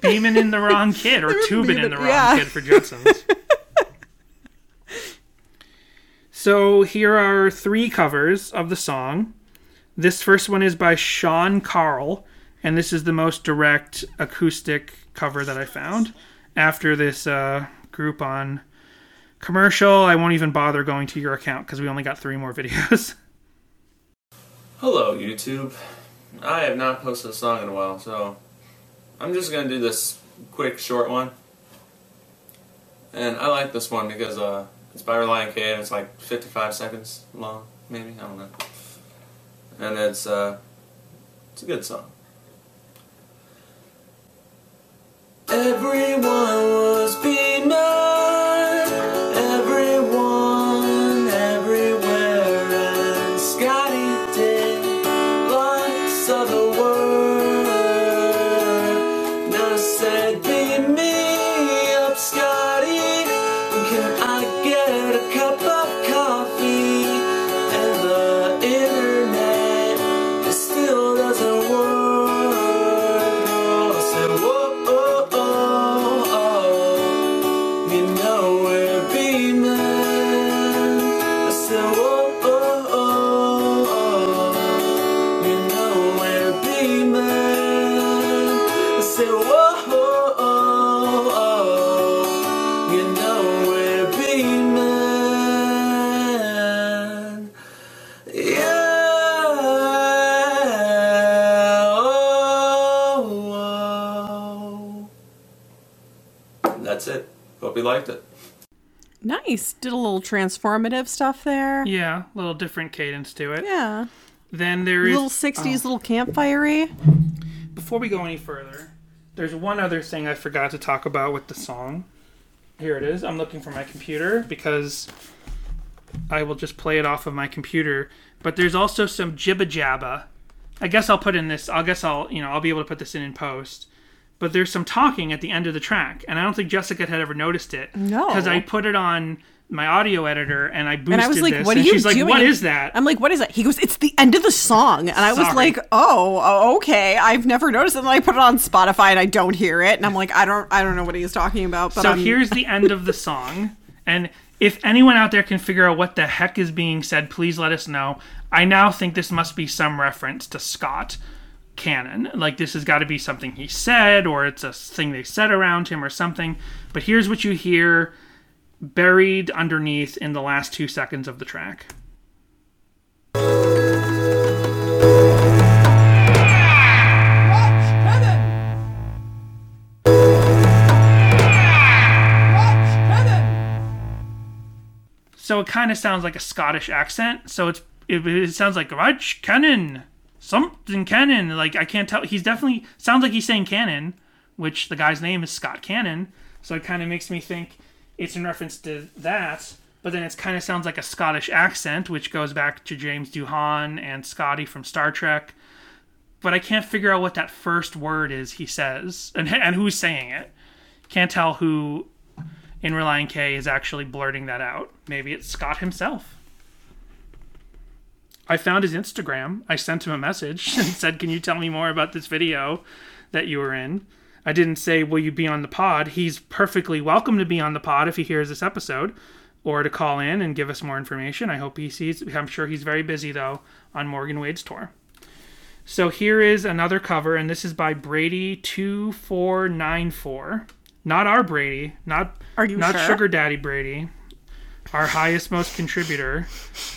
beaming in the wrong kid or tubing in the wrong yeah. kid for Jetsons. so here are three covers of the song. This first one is by Sean Carl, and this is the most direct acoustic cover that I found. After this uh, Groupon commercial, I won't even bother going to your account because we only got three more videos. Hello, YouTube. I have not posted a song in a while, so I'm just gonna do this quick, short one. And I like this one because uh, it's by Relient K and it's like 55 seconds long, maybe I don't know. And it's uh, it's a good song. Everyone was beaming, Nice. Did a little transformative stuff there. Yeah, a little different cadence to it. Yeah. Then there is Little 60s, little campfirey. before we go any further, there's one other thing I forgot to talk about with the song. Here it is. I'm looking for my computer because I will just play it off of my computer. But there's also some jibba jabba. I guess I'll put in this. I guess I'll you know I'll be able to put this in in post. But there's some talking at the end of the track, and I don't think Jessica had ever noticed it. No. because I put it on my audio editor and I boosted And I was like, this, what are you she's doing? like, what is that? I'm like, what is that? He goes, it's the end of the song. And I was Sorry. like, oh, oh, okay. I've never noticed it. And I put it on Spotify and I don't hear it. And I'm like, I don't I don't know what he's talking about. But so I'm, here's the end of the song and if anyone out there can figure out what the heck is being said please let us know i now think this must be some reference to scott cannon like this has got to be something he said or it's a thing they said around him or something. But here's what you hear buried underneath in the last two seconds of the track. So it kind of sounds like a Scottish accent. So it's it, it sounds like Raj Cannon, something Cannon. Like I can't tell. He's definitely sounds like he's saying Cannon, which the guy's name is Scott Cannon. So it kind of makes me think it's in reference to that. But then it kind of sounds like a Scottish accent, which goes back to James Doohan and Scotty from Star Trek. But I can't figure out what that first word is he says and and who's saying it. Can't tell who in Relient K is actually blurting that out. Maybe it's Scott himself. I found his Instagram. I sent him a message and said, Can you tell me more about this video that you were in? I didn't say, Will you be on the pod? He's perfectly welcome to be on the pod if he hears this episode or to call in and give us more information. I hope he sees. I'm sure he's very busy, though, on Morgan Wade's tour. So here is another cover, and this is by Brady2494. Not our Brady, not Are you not sure? Sugar Daddy Brady, our highest most contributor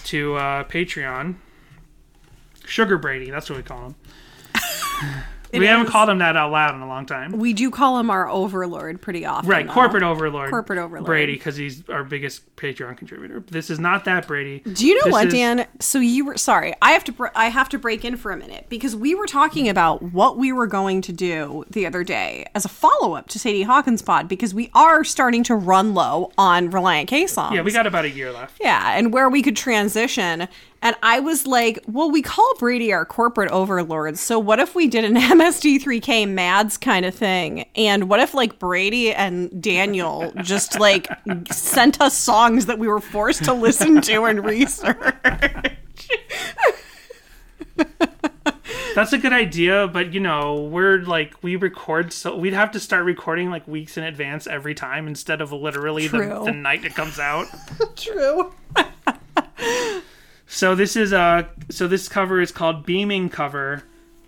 to uh, Patreon. Sugar Brady, that's what we call him. we haven't called him that out loud in a long time. we do call him our overlord pretty often. Right, though. corporate overlord. Corporate overlord. Brady, because he's our biggest Patreon contributor. This is not that Brady. Do you know This what, is- Dan? So you were sorry. I have to. Br- I have to break in for a minute because we were talking about what we were going to do the other day as a follow up to Sadie Hawkins pod because we are starting to run low on Relient K songs. Yeah, we got about a year left. Yeah, and where we could transition. And I was like, well, we call Brady our corporate overlord. So what if we did an MST3K Mads kind of thing? And what if like Brady and Daniel just like sent us songs that we were forced to listen to and research? That's a good idea, but you know, we're like we record so we'd have to start recording like weeks in advance every time instead of literally the, the night it comes out. True. So this is uh so this cover is called Beaming Cover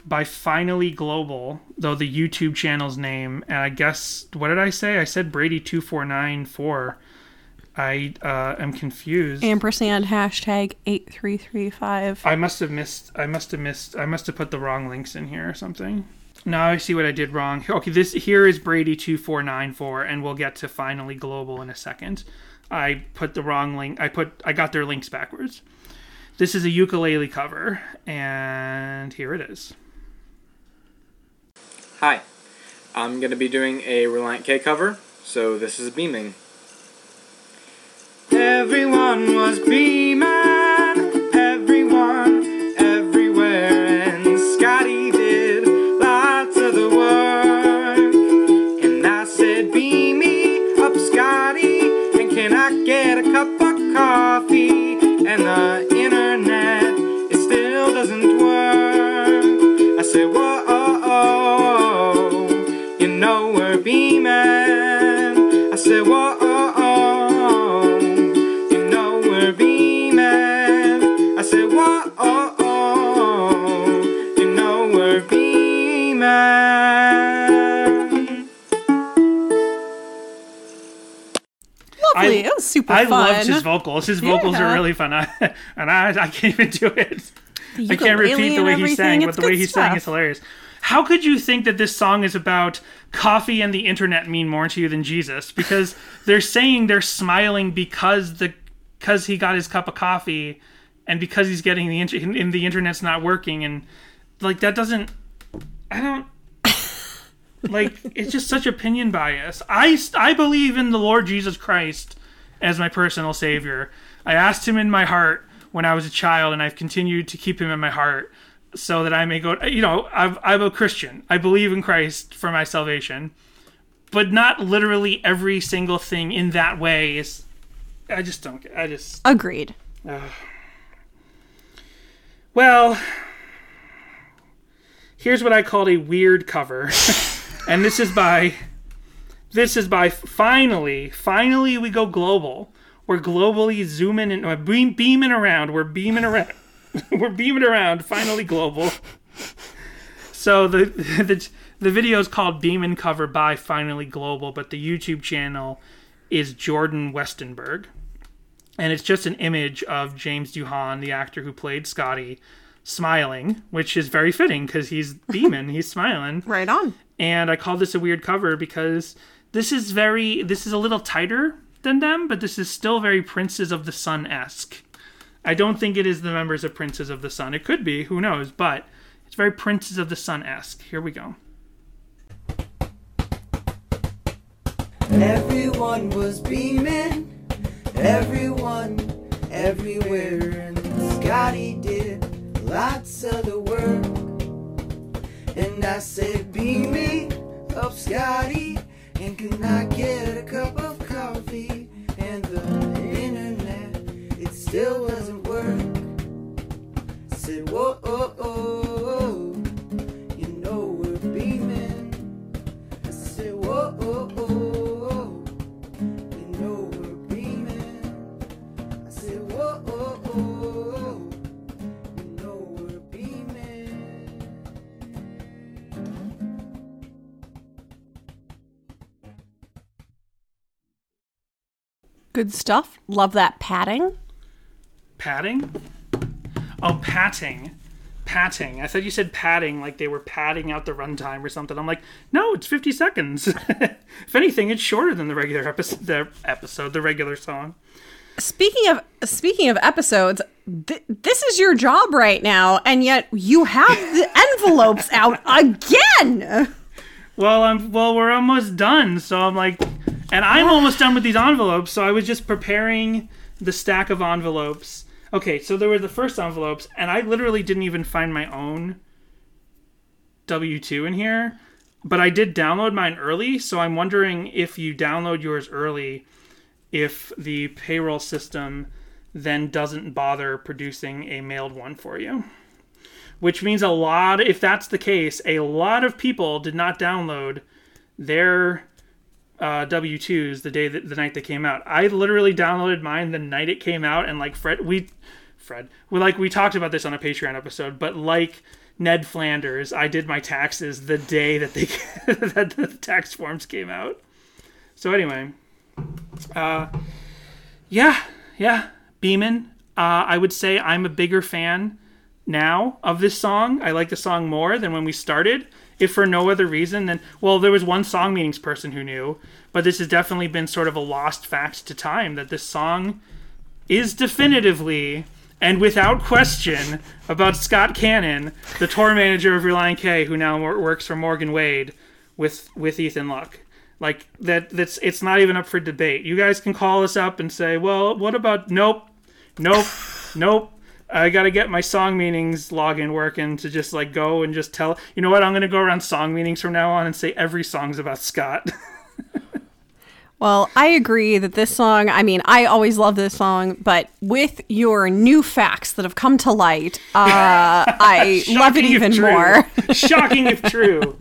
by Finally Global, though the YouTube channel's name, and I guess what did I say? I said Brady two four nine four. I uh, am confused. Ampersand hashtag 8335. I must have missed. I must have missed. I must have put the wrong links in here or something. Now I see what I did wrong. Okay, this here is Brady two four nine four, and we'll get to finally global in a second. I put the wrong link. I put. I got their links backwards. This is a ukulele cover, and here it is. Hi, I'm going to be doing a Relient K cover, so this is Beaming. Everyone was beaming, was super I fun. loved his vocals. His vocals Yeah. are really fun. I, and I, I can't even do it. I can't repeat the way he sang, but the way he sang is hilarious. How could you think that this song is about coffee and the internet mean more to you than Jesus? Because they're saying they're smiling because the because he got his cup of coffee, and because he's getting the inter- and the internet's not working, and like that doesn't. I don't. like it's just such opinion bias. I I believe in the Lord Jesus Christ as my personal savior. I asked him in my heart when I was a child, and I've continued to keep him in my heart so that I may go. You know, I've, I'm a Christian. I believe in Christ for my salvation, but not literally every single thing in that way is. I just don't. I just. Agreed. Well, here's what I called a weird cover. and this is by this is by finally, finally we go global. We're globally zooming and uh, beam, beaming around. We're beaming around. We're beaming around. Finally global. So the the the video is called "Beamin' Cover" by Finally Global, but the YouTube channel is Jordan Westenberg and it's just an image of James Doohan, the actor who played Scotty, smiling, which is very fitting because he's beaming, he's smiling. Right on. And I call this a weird cover because this is very, this is a little tighter than them, but this is still very Princes of the Sun esque. I don't think it is the members of Princes of the Sun. It could be, who knows, but it's very Princes of the Sun esque. Here we go. Everyone was beaming, everyone, everywhere, and Scotty did lots of the work. And I said, Beam me up, Scotty, and can I get a cup of coffee? And the internet, it still doesn't work. Said, Whoa, oh, oh, Good stuff. Love that padding. Padding? Oh, patting. Patting. I thought you said padding, like they were padding out the runtime or something. I'm like, no, it's 50 seconds. if anything, it's shorter than the regular episode, the episode, the regular song. Speaking of speaking of episodes, th- this is your job right now, and yet you have the envelopes out again. Well, I'm well, we're almost done, so I'm like, and I'm almost done with these envelopes. So I was just preparing the stack of envelopes. Okay, so there were the first envelopes, and I literally didn't even find my own W two in here, but I did download mine early. So I'm wondering if you download yours early, if the payroll system then doesn't bother producing a mailed one for you which means a lot if that's the case a lot of people did not download their uh, w2s the day that the night they came out i literally downloaded mine the night it came out and like fred we fred we like we talked about this on a patreon episode but like ned flanders i did my taxes the day that they that the tax forms came out so anyway uh yeah yeah beeman uh, i would say i'm a bigger fan now of this song. I like the song more than when we started. If for no other reason than well, there was one song meanings person who knew, but this has definitely been sort of a lost fact to time that this song is definitively and without question about Scott Cannon, the tour manager of Relient K, who now works for Morgan Wade with with Ethan Luck. Like that that's it's not even up for debate. You guys can call us up and say, "Well, what about nope. Nope. nope. I got to get my song meanings login working to just like go and just tell, you know what, I'm going to go around song meanings from now on and say every song's about Scott. Well, I agree that this song, I mean, I always love this song, but with your new facts that have come to light, uh, I love it even more. Shocking if true.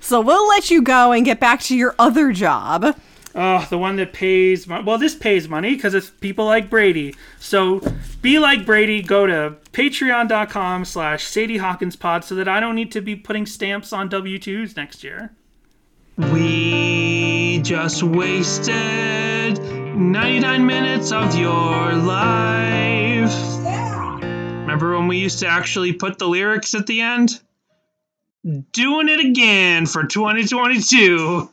So we'll let you go and get back to your other job. Oh, the one that pays. Well, this pays money because it's people like Brady. So be like Brady. Go to patreon.com slash Sadie Hawkins pod so that I don't need to be putting stamps on W2s next year. We just wasted 99 minutes of your life. Remember when we used to actually put the lyrics at the end? Doing it again for 2022.